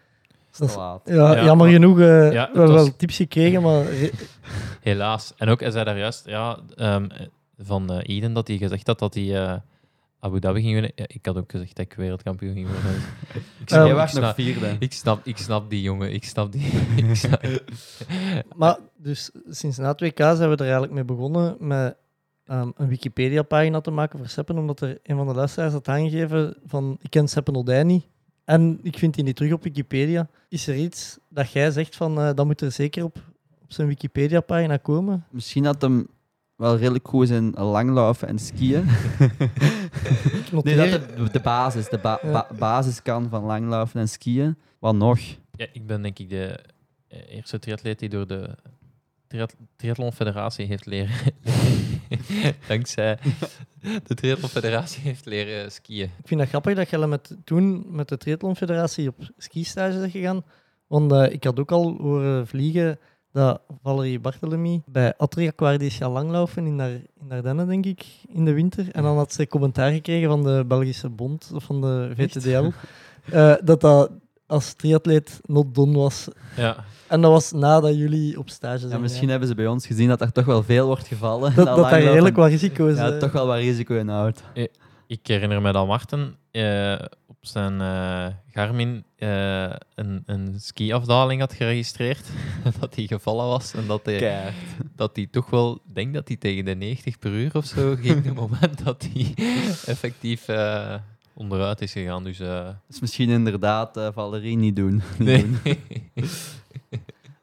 Dat is-
Te laat.
ja,
Ja,
jammer
maar-
genoeg.
het
we hebben
was-
wel tips gekregen, maar
Helaas. En ook, hij zei daar juist, ja, ehm, van eh Eden, dat hij gezegd had dat hij eh, Abu Dhabi ging winnen. Ja, ik had ook gezegd dat ik wereldkampioen ging worden. Dus ik, snap,
Jij
ik,
was nog
snap,
vierde.
ik, snap, ik snap die jongen, ik snap die. ik snap-
Maar dus sinds na het WK zijn we er eigenlijk mee begonnen met ehm, een Wikipedia-pagina te maken voor Seppen, omdat er een van de luisteraars had aangegeven van ik ken Seppen Odij niet. En ik vind die niet terug op Wikipedia. Is er iets dat jij zegt van eh, dat moet er zeker op, op zijn Wikipedia-pagina komen?
Misschien dat hem wel redelijk goed is in langlopen en skiën. Nee, dat de, de basis, de ba-
Ja.
ba- basis kan van langlopen en skiën. Wat nog?
ja, ik ben denk ik de eh, eerste triatleet die door de triat Triathlon Federatie heeft leren. Dankzij de Triathlon Federatie heeft leren skiën.
Ik vind dat grappig dat je met, toen met de Triathlon Federatie op skistage bent gegaan. Want eh, ik had ook al horen vliegen dat Valerie Barthélemy bij Atria Quardisha langlopen in, in Dardenne, denk ik, in de winter. En dan had ze commentaar gekregen van de Belgische Bond, of van de VTDL, eh, dat dat als triatleet not done was.
Ja,
En dat was nadat jullie op stage zijn
Ja, misschien hebben ze bij ons gezien dat er toch wel veel wordt gevallen.
Dat, dat daar redelijk wat risico's
Ja,
eh,
toch wel wat risico in houdt.
ik herinner me dat Marten eh, op zijn eh, Garmin eh, een, een skiafdaling had geregistreerd. dat hij gevallen was en dat hij, dat hij toch wel, ik denk dat hij tegen de 90 per uur of zo ging. op het moment dat hij effectief eh, onderuit is gegaan. Dus eh,
Dus misschien inderdaad eh, Valerie niet doen. Niet
nee.
doen.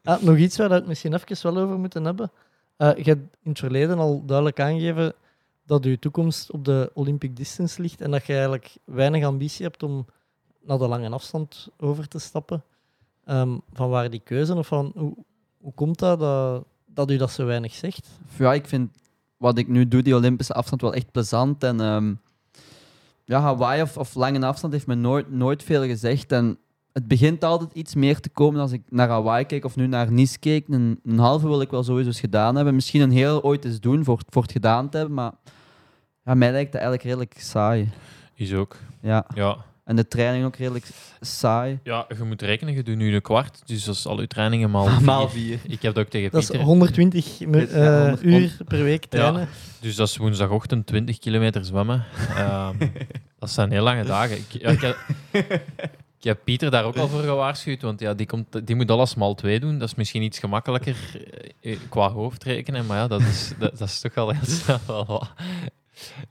Ah, nog iets waar we het misschien even wel over moeten hebben. Eh, je hebt in het verleden al duidelijk aangegeven dat je toekomst op de Olympic Distance ligt en dat je eigenlijk weinig ambitie hebt om naar de lange afstand over te stappen. Ehm, van waar die keuze of van hoe, hoe komt dat, dat dat u dat zo weinig zegt?
Ja, ik vind wat ik nu doe, die Olympische afstand, wel echt plezant. En ehm, ja, Hawaii of, of lange afstand heeft me nooit, nooit veel gezegd. En het begint altijd iets meer te komen als ik naar Hawaii keek of nu naar Nice keek. Een, een halve wil ik wel sowieso eens gedaan hebben. Misschien een heel ooit eens doen voor, voor het gedaan te hebben. Maar ja, mij lijkt dat eigenlijk redelijk saai.
is ook.
Ja.
Ja.
En de training ook redelijk saai.
ja, je moet rekenen, je doet nu een kwart. Dus dat is al je trainingen maal vier.
Maal vier.
Ik heb dat ook tegen
Dat is
Pieter.
120 me-
Ja,
eh,
100
uur per week trainen.
Dus dat is woensdagochtend 20 kilometer zwemmen. Ehm, dat zijn heel lange dagen. Ik, ja, ik, heb, ik heb Pieter daar ook al voor gewaarschuwd, want ja, die, komt, die moet alles maal twee doen. Dat is misschien iets gemakkelijker eh, eh, qua hoofdrekenen, maar ja, dat is, dat, dat is toch al heel snel wel.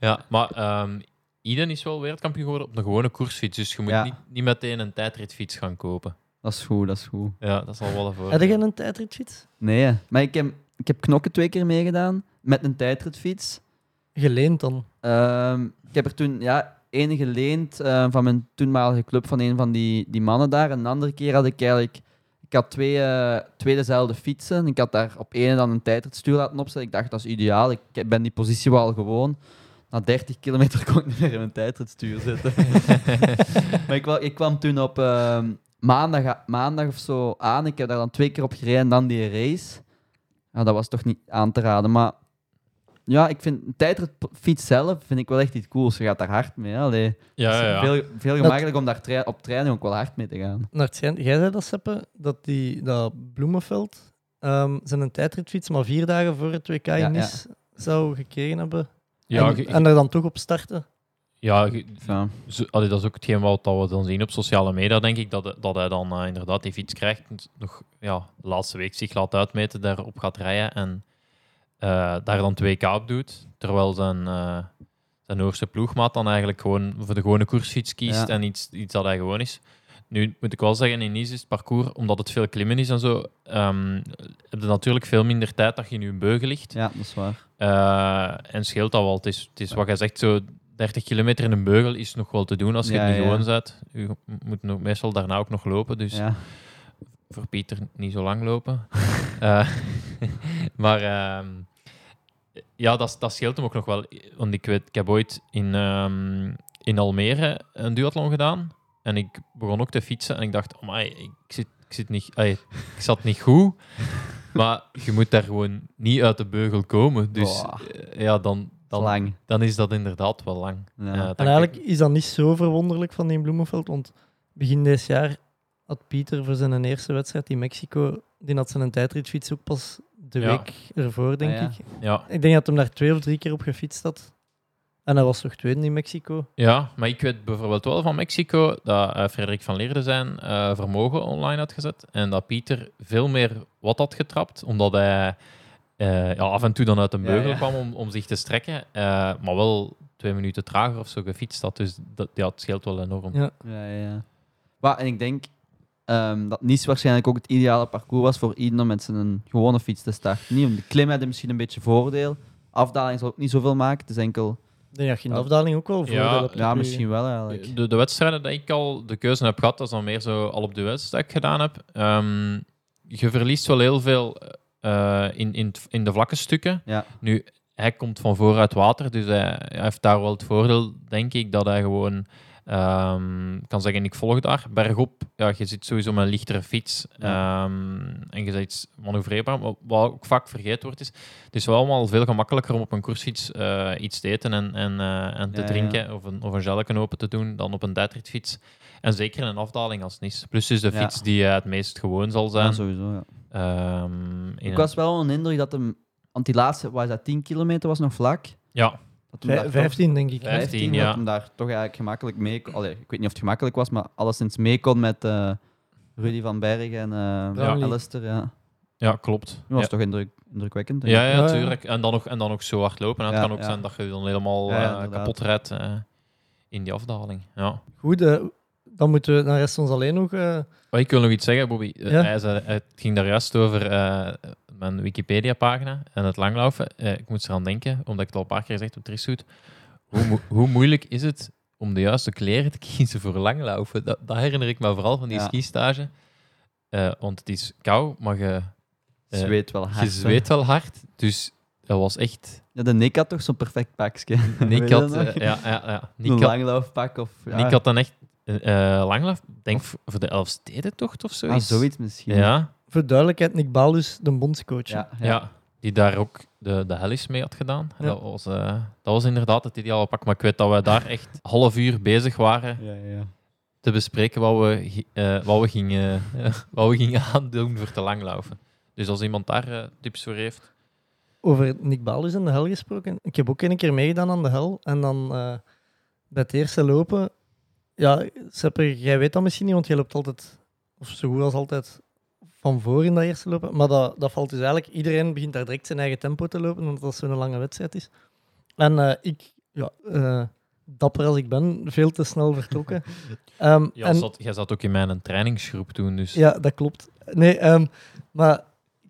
Ja, maar ehm Iden is wel wereldkampioen geworden op een gewone koersfiets, dus je moet
Ja.
niet, niet meteen een tijdritfiets gaan kopen.
Dat is goed, dat is goed.
Ja, dat is al wel een voordeel.
Heb je een tijdritfiets?
Nee, maar ik heb, ik heb knokken twee keer meegedaan met een tijdritfiets.
Geleend dan.
Ehm, ik heb er toen ja, ene geleend eh, van mijn toenmalige club van een van die, die mannen daar. En de andere keer had ik eigenlijk... Ik had twee, eh, twee dezelfde fietsen. Ik had daar op ene dan een tijdritstuur laten opzetten. Ik dacht, dat is ideaal. Ik ben die positie wel gewoon. Na 30 kilometer kon ik niet meer in mijn tijdritstuur zitten. maar ik, ik kwam toen op ehm, maandag, maandag of zo aan. Ik heb daar dan twee keer op gereden en dan die race. Ja, dat was toch niet aan te raden. Maar ja, ik vind een tijdritfiets zelf vind ik wel echt iets cools. Je gaat daar hard mee. Allee,
Ja.
Veel, veel gemakkelijker om daar op training ook wel hard mee te gaan.
Naar jij zei dat, Seppe, dat, die, dat Bloemenveld ehm, zijn een tijdritfiets maar vier dagen voor het WK in
Ja, ja.
Nice zou gekregen hebben.
Ja,
en, en er dan toch op starten.
ja,
Ja.
Zo, allee, dat is ook hetgeen wat dat we dan zien op sociale media, denk ik. Dat, dat hij dan eh, inderdaad die fiets krijgt. Nog ja, de laatste week zich laat uitmeten, daarop gaat rijden. En eh, daar dan 2K op doet. Terwijl zijn, eh zijn hoogste ploegmaat dan eigenlijk gewoon voor de gewone koersfiets kiest.
Ja.
En iets, iets dat hij gewoon is. Nu moet ik wel zeggen, in Nice is het parcours, omdat het veel klimmen is en zo, ehm, heb je natuurlijk veel minder tijd dat je in je beugel ligt.
ja, dat is waar.
Eh, en scheelt dat wel. Het is, het is wat jij zegt, zo 30 kilometer in een beugel is nog wel te doen als je
Ja,
het niet
ja.
gewoon bent. Je moet nog, meestal daarna ook nog lopen, dus
Ja.
voor Pieter niet zo lang lopen. Eh, maar ehm, ja, dat, dat scheelt hem ook nog wel. Want ik, weet, ik heb ooit in, ehm, in Almere een duathlon gedaan. En ik begon ook te fietsen en ik dacht, oh ik zit, ik zit niet, ai, ik zat niet goed. Maar je moet daar gewoon niet uit de beugel komen. Dus eh, ja, dan, dan,
lang.
dan is dat inderdaad wel lang.
Ja.
En eigenlijk is dat niet zo verwonderlijk van die Bloemenveld, want begin dit jaar had Pieter voor zijn eerste wedstrijd in Mexico, die had zijn tijdritfiets ook pas de
Ja.
week ervoor, denk
Ah, ja.
ik.
Ja,
Ik denk dat hem daar twee of drie keer op gefietst had. En hij was toch tweede in Mexico.
Ja, maar ik weet bijvoorbeeld wel van Mexico dat eh, Frederik van Leerde zijn eh, vermogen online had gezet en dat Pieter veel meer wat had getrapt, omdat hij eh, ja, af en toe dan uit een beugel
ja.
kwam om, om zich te strekken, eh, maar wel twee minuten trager of zo gefietst had. Dus dat, ja, het scheelt wel enorm.
Ja.
Ja, ja. Maar, en ik denk ehm, dat Nice waarschijnlijk ook het ideale parcours was voor iedereen om met zijn gewone fiets te starten. Niet om de klim had misschien een beetje voordeel. Afdaling zal ook niet zoveel maken. Het is enkel...
Denk dat je in de afdaling ook wel voordeel
Ja,
misschien wel eigenlijk.
De, de wedstrijden die ik al de keuze heb gehad, dat is dan meer zo al op de wedstrijd dat gedaan heb. Ehm, je verliest wel heel veel eh, in, in, in de vlakke stukken.
Ja.
Nu, hij komt van vooruit water, dus hij, hij heeft daar wel het voordeel, denk ik, dat hij gewoon ehm, kan zeggen, ik volg daar. Bergop, ja, je zit sowieso met een lichtere fiets ehm, en je bent iets manoeuvreerbaar. Wat ook vaak vergeten wordt, is het is wel allemaal veel gemakkelijker om op een koersfiets eh, iets te eten en, en, eh, en te
Ja, ja.
drinken of een, of een open te doen dan op een tijdritfiets. En zeker in een afdaling als Nice. Plus is de fiets die eh, het meest gewoon zal zijn.
sowieso, ja.
Ehm,
Ik was wel een indruk dat hem... Want die laatste, was dat 10 kilometer, was nog vlak.
Ja,
Dat hem daar
Vij-
toch-
15, denk ik.
15,
dat
ja.
hem daar toch eigenlijk gemakkelijk mee kon. Allee, ik weet niet of het gemakkelijk was, maar alleszins mee kon met eh, Rudy van Berg en eh
Brownlee.
Alistair. Ja.
Ja, klopt.
Dat was
ja.
toch indruk, indrukwekkend. denk ik.
Ja, ja,
Ja, ja.
tuurlijk. En dan, nog, en dan nog zo hard lopen. Het
Ja,
kan ook
ja.
zijn dat je dan helemaal
Ja,
eh, kapot eh, in die afdaling. Ja.
Goed, dan moeten we, dan rest ons alleen nog... eh,
Maar ik wil nog iets zeggen, Bobby. Eh,
Ja.
Hij zei, het ging daar juist over eh, mijn Wikipedia-pagina en het langlaufen. Eh, ik moet eraan denken, omdat ik het al een paar keer gezegd heb, Trissoet. Hoe, mo- hoe moeilijk is het om de juiste kleren te kiezen voor langlaufen? Dat, dat herinner ik me vooral van die
Ja.
skistage. Eh, want het is koud, maar je,
Zweet wel hard.
je zweet wel hard. Dus dat was echt...
Ja, de Nick had toch zo'n perfect pakje.
Nick had, ja, ja, ja. Nick
een
had,
langlaufpak of... Ja.
Nick had dan echt eh eh, langlauf, denk voor voor de Elfstedentocht of
ah,
zoiets.
zoiets misschien.
Ja,
voor duidelijkheid, Nick Balus, de bondscoach.
ja,
ja.
ja.
die daar ook de, de Hellis mee had gedaan.
Ja.
Dat, was, eh, dat was inderdaad het ideale pak. Maar ik weet dat we daar echt half uur bezig waren
Ja, ja.
te bespreken wat we, eh, wat we, gingen, wat we gingen aandoen voor te langlaufen. Dus als iemand daar tips voor heeft.
Over Nick Balus en de hel gesproken. Ik heb ook een keer meegedaan aan de hel. En dan eh, bij het eerste lopen... Ja, Sepper, jij weet dat misschien niet, want jij loopt altijd... Of zo goed als altijd van voor in dat eerste lopen. Maar dat, dat valt dus eigenlijk... Iedereen begint daar direct zijn eigen tempo te lopen, omdat dat zo'n lange wedstrijd is. En eh, ik, ja, eh, dapper als ik ben, veel te snel vertrokken. Ehm,
Ja,
en-
zat, jij zat ook in mijn trainingsgroep toen, dus
Ja, dat klopt. Nee, ehm, maar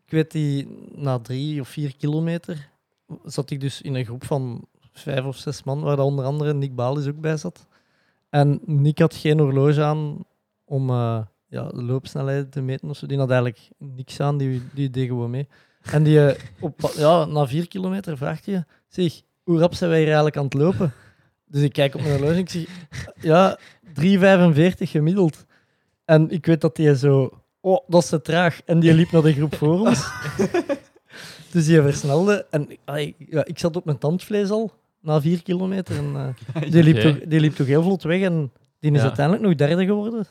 ik weet die na drie of vier kilometer zat ik dus in een groep van vijf of zes man, waar onder andere Nick Balis ook bij zat. En Nick had geen horloge aan om eh, ja, de loopsnelheid te meten of zo. Die had eigenlijk niks aan, die, die deed gewoon mee. En die, eh, op, ja, na vier kilometer vraagt je, zeg, hoe rap zijn wij hier eigenlijk aan het lopen? Dus ik kijk op mijn horloge en ik zeg, ja, 3,45 gemiddeld. En ik weet dat die zo, oh, dat is te traag. En die liep naar de groep voor ons. dus die versnelde. En ja, ik zat op mijn tandvlees al, na vier kilometer. En, eh, die, liep toch, die liep toch heel vlot weg. En die is
Ja.
uiteindelijk nog derde geworden.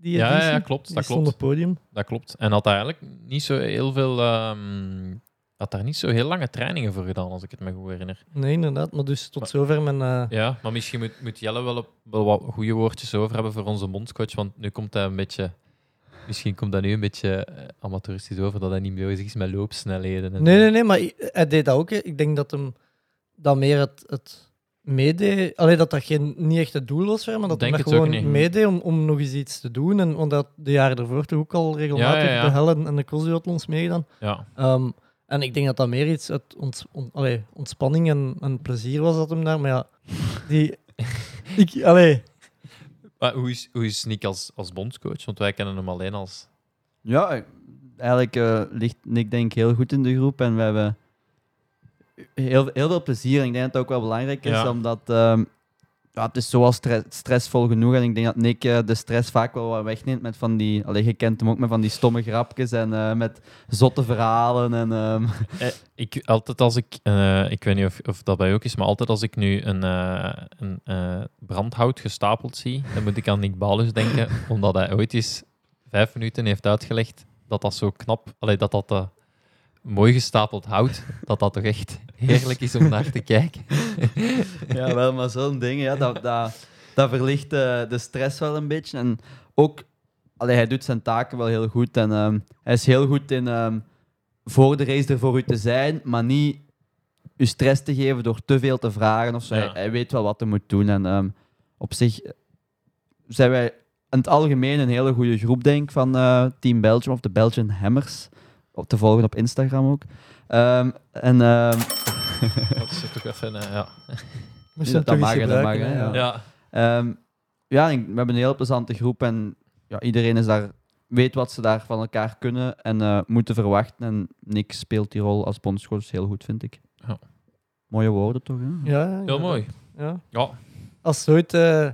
Die
Ja, ja, klopt,
Die
dat
stond
klopt.
op het podium.
dat klopt. En had eigenlijk niet zo heel veel... ehm, had daar niet zo heel lange trainingen voor gedaan, als ik het me goed herinner.
Nee, inderdaad. Maar dus tot
Maar-
zover mijn... eh,
Ja, maar misschien moet, moet Jelle wel, op, wel wat goede woordjes over hebben voor onze bondscoach, want nu komt hij een beetje... Misschien komt dat nu een beetje eh, amateuristisch over, dat hij niet bezig is met loopsnelheden. En
Nee, nee, nee, maar hij deed dat ook. hè. Ik denk dat hem dat meer het, het meedeed. Alleen dat dat geen, niet echt het doel was maar dat
Denk
hij dat
het
gewoon meedeed om, om nog eens iets te doen. En, want dat de jaren ervoor toch ook al regelmatig
Ja, ja, ja.
de hellen en de crossduathlons meegedaan.
Ja,
Ehm, en ik denk dat dat meer iets uit ont, on- allee, ontspanning en, en plezier was dat hem daar. Maar ja, die... ik, allee,
maar hoe is, hoe is Nick als, als bondscoach? Want wij kennen hem alleen als...
Ja, eigenlijk eh, ligt Nick denk ik heel goed in de groep en we hebben heel, heel veel plezier. En ik denk dat het ook wel belangrijk is,
Ja.
omdat ehm, ja, het is zoal stre- stressvol genoeg. En ik denk dat Nick eh, de stress vaak wel wat wegneemt met van die... Allee, je kent hem ook met van die stomme grapjes en eh, met zotte verhalen. En, ehm,
Eh, ik, altijd als ik... ik weet niet of, of dat bij u ook is, maar altijd als ik nu een, een brandhout gestapeld zie, dan moet ik aan Nick Balus denken, omdat hij ooit eens vijf minuten heeft uitgelegd dat dat zo knap... Allee, dat dat... mooi gestapeld hout, dat dat toch echt heerlijk is om naar te kijken.
ja, wel, maar zo'n dingen, ja, dat, dat, dat verlicht eh, de stress wel een beetje. En ook, allee, hij doet zijn taken wel heel goed. En ehm, hij is heel goed in ehm, voor de race er voor u te zijn, maar niet u stress te geven door te veel te vragen of zo.
Ja.
Hij, hij weet wel wat hij moet doen. En ehm, op zich eh, zijn wij in het algemeen een hele goede groep, denk ik, van eh, Team Belgium of de Belgian Hammers. Op te volgen op Instagram ook. Ehm, en ehm,
Dat is toch even... eh, ja.
moest
Dat mag, dat mag,
gebruiken,
hè,
hè,
ja.
ja.
Ehm, ja, we hebben een heel plezante groep en ja, iedereen is daar, weet wat ze daar van elkaar kunnen en eh, moeten verwachten. En Nick speelt die rol als bondscoach heel goed, vind ik.
Ja.
Mooie woorden toch? Hè?
Ja,
Heel mooi.
Ja.
Ja,
Als ooit eh,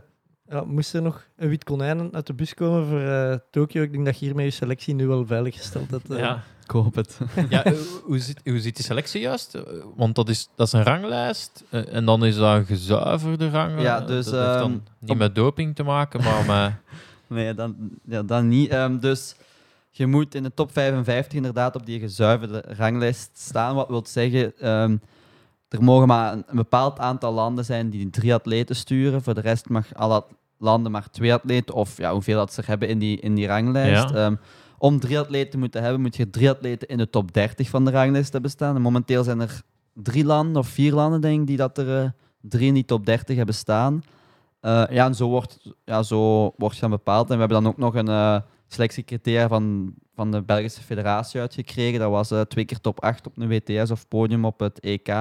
ja, moest er nog een wit konijn uit de bus komen voor eh Tokio, ik denk dat je hiermee je selectie nu wel veiliggesteld hebt. eh.
ja.
Ik hoop het.
ja eh, hoe, zit, hoe zit die selectie juist? Eh, Want dat is, dat is een ranglijst eh, en dan is dat een gezuiverde rang.
Ja, dus,
dat heeft dan
ehm,
niet met doping te maken, maar met...
Nee, dan, ja, dan niet. Ehm, dus je moet in de top 55 inderdaad op die gezuiverde ranglijst staan. Wat wil zeggen, ehm, er mogen maar een, een bepaald aantal landen zijn die drie atleten sturen. Voor de rest mag alle landen maar twee atleten, of ja, hoeveel dat ze er hebben in die, in die ranglijst.
Ja.
Om drie atleten te moeten hebben, moet je drie atleten in de top 30 van de ranglijst hebben staan. En momenteel zijn er drie landen of vier landen, denk ik, die dat er eh, drie in die top 30 hebben staan. Eh, ja, en zo wordt, ja, zo wordt je dan bepaald. En we hebben dan ook nog een eh, selectiecriteria van, van de Belgische Federatie uitgekregen. Dat was twee keer top 8 op een WTS of podium op het EK.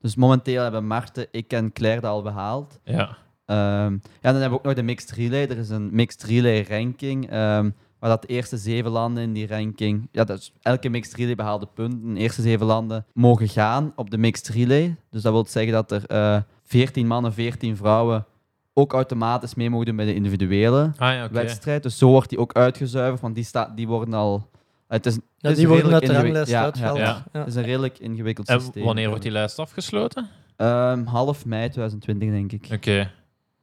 Dus momenteel hebben Marten, ik en Claire dat al behaald.
Ja.
Ehm, ja, dan hebben we ook nog de Mixed Relay. Er is een Mixed Relay ranking, ehm, waar dat de eerste zeven landen in die ranking... Ja, dat is, elke Mixed Relay behaalde punten. De eerste zeven landen mogen gaan op de Mixed Relay. Dus dat wil zeggen dat er eh 14 mannen, 14 vrouwen ook automatisch mee mogen doen bij de individuele
Ah ja,
wedstrijd. Dus zo wordt die ook uitgezuiverd, want die, sta, die worden al... Het is,
Ja,
het is
die worden uit de ranglijst
ja,
uitgehaald.
Ja,
ja.
Ja.
Het is een redelijk ingewikkeld
En
systeem.
wanneer wordt die lijst afgesloten?
Ehm, half mei 2020, denk ik.
Oké.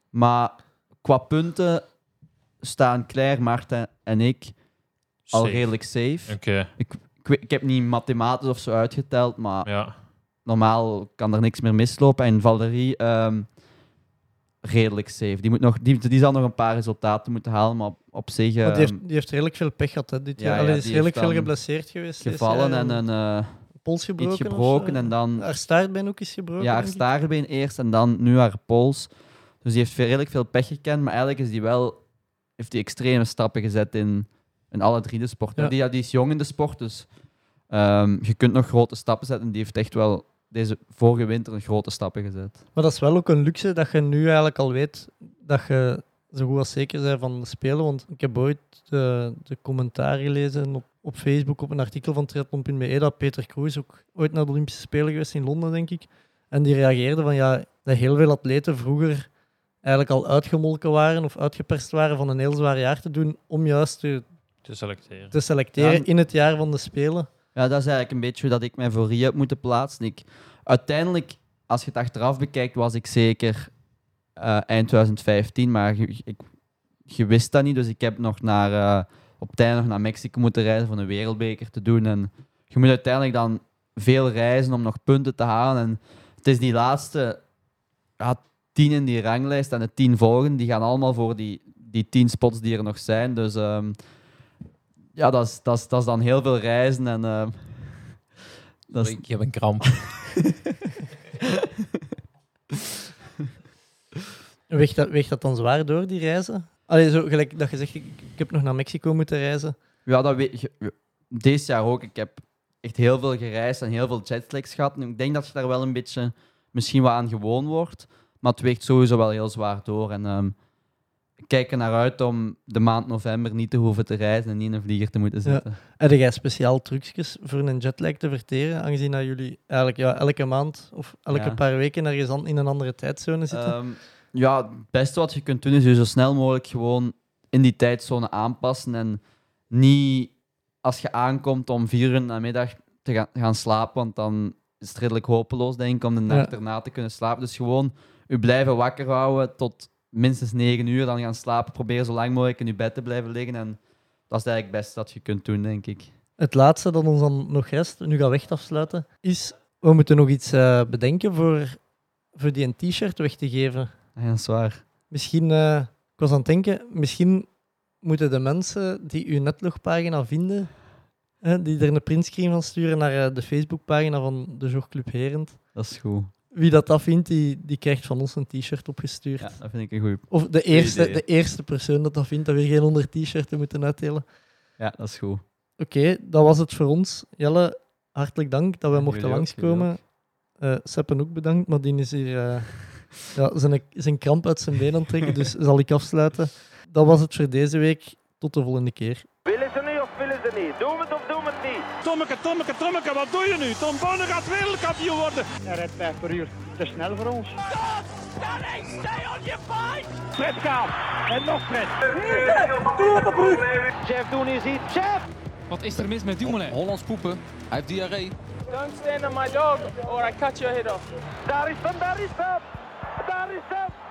Maar qua punten staan Claire, Marten en ik al
Safe.
redelijk safe.
Oké.
Ik, weet- ik heb niet mathematisch of zo uitgeteld, maar
Ja.
normaal kan er niks meer mislopen. En Valerie, ehm, redelijk safe. Die, moet nog, die, die zal nog een paar resultaten moeten halen, maar op, op zich
Want die,
ehm,
heeft, die heeft redelijk veel pech gehad hè, dit
Ja,
jaar.
ja,
Allee, is
die
redelijk
heeft
veel
dan
geblesseerd geweest. dit
gevallen
jaar.
en een eh,
pols gebroken.
iets
of
gebroken. En dan
Haar staartbeen ook is gebroken.
ja, haar
denk ik.
staartbeen eerst en dan nu haar pols. Dus die heeft veel- redelijk veel pech gekend, maar eigenlijk is die wel, heeft die extreme stappen gezet in, in alle drie de sporten.
Ja.
Die, die is jong in de sport, dus ehm, je kunt nog grote stappen zetten. Die heeft echt wel deze vorige winter een grote stappen gezet.
Maar dat is wel ook een luxe dat je nu eigenlijk al weet dat je zo goed als zeker bent van de Spelen. Want ik heb ooit de, de commentaar gelezen op, op Facebook op een artikel van Triathlon.be dat Peter Kroes ook ooit naar de Olympische Spelen geweest in Londen, denk ik. En die reageerde van ja, dat heel veel atleten vroeger eigenlijk al uitgemolken waren of uitgeperst waren van een heel zwaar jaar te doen om juist te,
Te selecteren.
te selecteren
Ja.
in het jaar van de Spelen.
Ja, dat is eigenlijk een beetje hoe dat ik mij voor Rio heb moeten plaatsen. Ik, uiteindelijk, als je het achteraf bekijkt, was ik zeker eh, eind 2015, maar je, ik, je wist dat niet. Dus ik heb nog naar, eh, op einde nog naar Mexico moeten reizen voor een wereldbeker te doen. En je moet uiteindelijk dan veel reizen om nog punten te halen. En het is die laatste ja, tien in die ranglijst en de tien volgende, die gaan allemaal voor die, die tien spots die er nog zijn. Dus ehm, ja, dat is, dat, is, dat is dan heel veel reizen. En, ehm, dat is,
Ik heb een kramp.
Weegt dat, weegt dat dan zwaar door, die reizen? Allee, zo gelijk dat je zegt, ik, ik heb nog naar Mexico moeten reizen.
Ja, dat weet je. Deze jaar ook. Ik heb echt heel veel gereisd en heel veel jetlags gehad. En ik denk dat je daar wel een beetje misschien wat aan gewoon wordt. Maar het weegt sowieso wel heel zwaar door. En ehm, ik kijk er naar uit om de maand november niet te hoeven te reizen en niet in een vlieger te moeten
Ja.
zitten.
Heb jij speciaal trucjes voor een jetlag te verteren, aangezien dat jullie eigenlijk ja, elke maand of elke
Ja.
paar weken ergens in een andere tijdzone zitten?
Ehm, ja, het beste wat je kunt doen is je zo snel mogelijk gewoon in die tijdzone aanpassen. En niet als je aankomt om vier uur in de namiddag te gaan, gaan slapen, want dan is het redelijk hopeloos, denk ik, om de nacht erna te kunnen slapen. Dus gewoon je blijven wakker houden tot minstens negen uur, dan gaan slapen. Probeer zo lang mogelijk in je bed te blijven liggen. En dat is eigenlijk het beste dat je kunt doen, denk ik.
Het laatste dat ons dan nog rest, nu gaan we echt afsluiten, is we moeten nog iets eh, bedenken voor, voor die een t-shirt weg te geven.
Ja, dat is waar.
Misschien, eh, ik was aan het denken, misschien moeten de mensen die uw netlogpagina vinden, hè, die er een printscreen van sturen naar eh, de Facebookpagina van de Jogclub Herend.
Dat is goed.
Wie dat dat vindt, die, die krijgt van ons een t-shirt opgestuurd.
Ja, dat vind ik een goed.
Of de eerste,
idee.
de eerste persoon dat dat vindt, dat we geen 100 t-shirten moeten uitdelen.
Ja, dat is goed.
Oké, dat was het voor ons. Jelle, hartelijk dank dat we
Ja,
mochten
ook,
langskomen. Eh Seppen ook bedankt, maar die is hier eh, ja, zijn, zijn kramp uit zijn been aan het trekken, dus zal ik afsluiten. Dat was het voor deze week. Tot de volgende keer.
Willen ze nu of willen ze niet? Doen we
Tommeke, Tommeke, Tommeke, wat doe je nu? Tom Bonne gaat wereldkampioen worden.
Hij rijdt 5 per uur. Te snel voor ons.
Fred gaat. En nog Fred. Jeff doen is iets. Jeff!
Wat is er mis met Dumoulin? Hollands poepen. Hij heeft diarree.
Don't stand on my dog or I cut your head off.
Daar is hem, daar is hem. Daar is hem.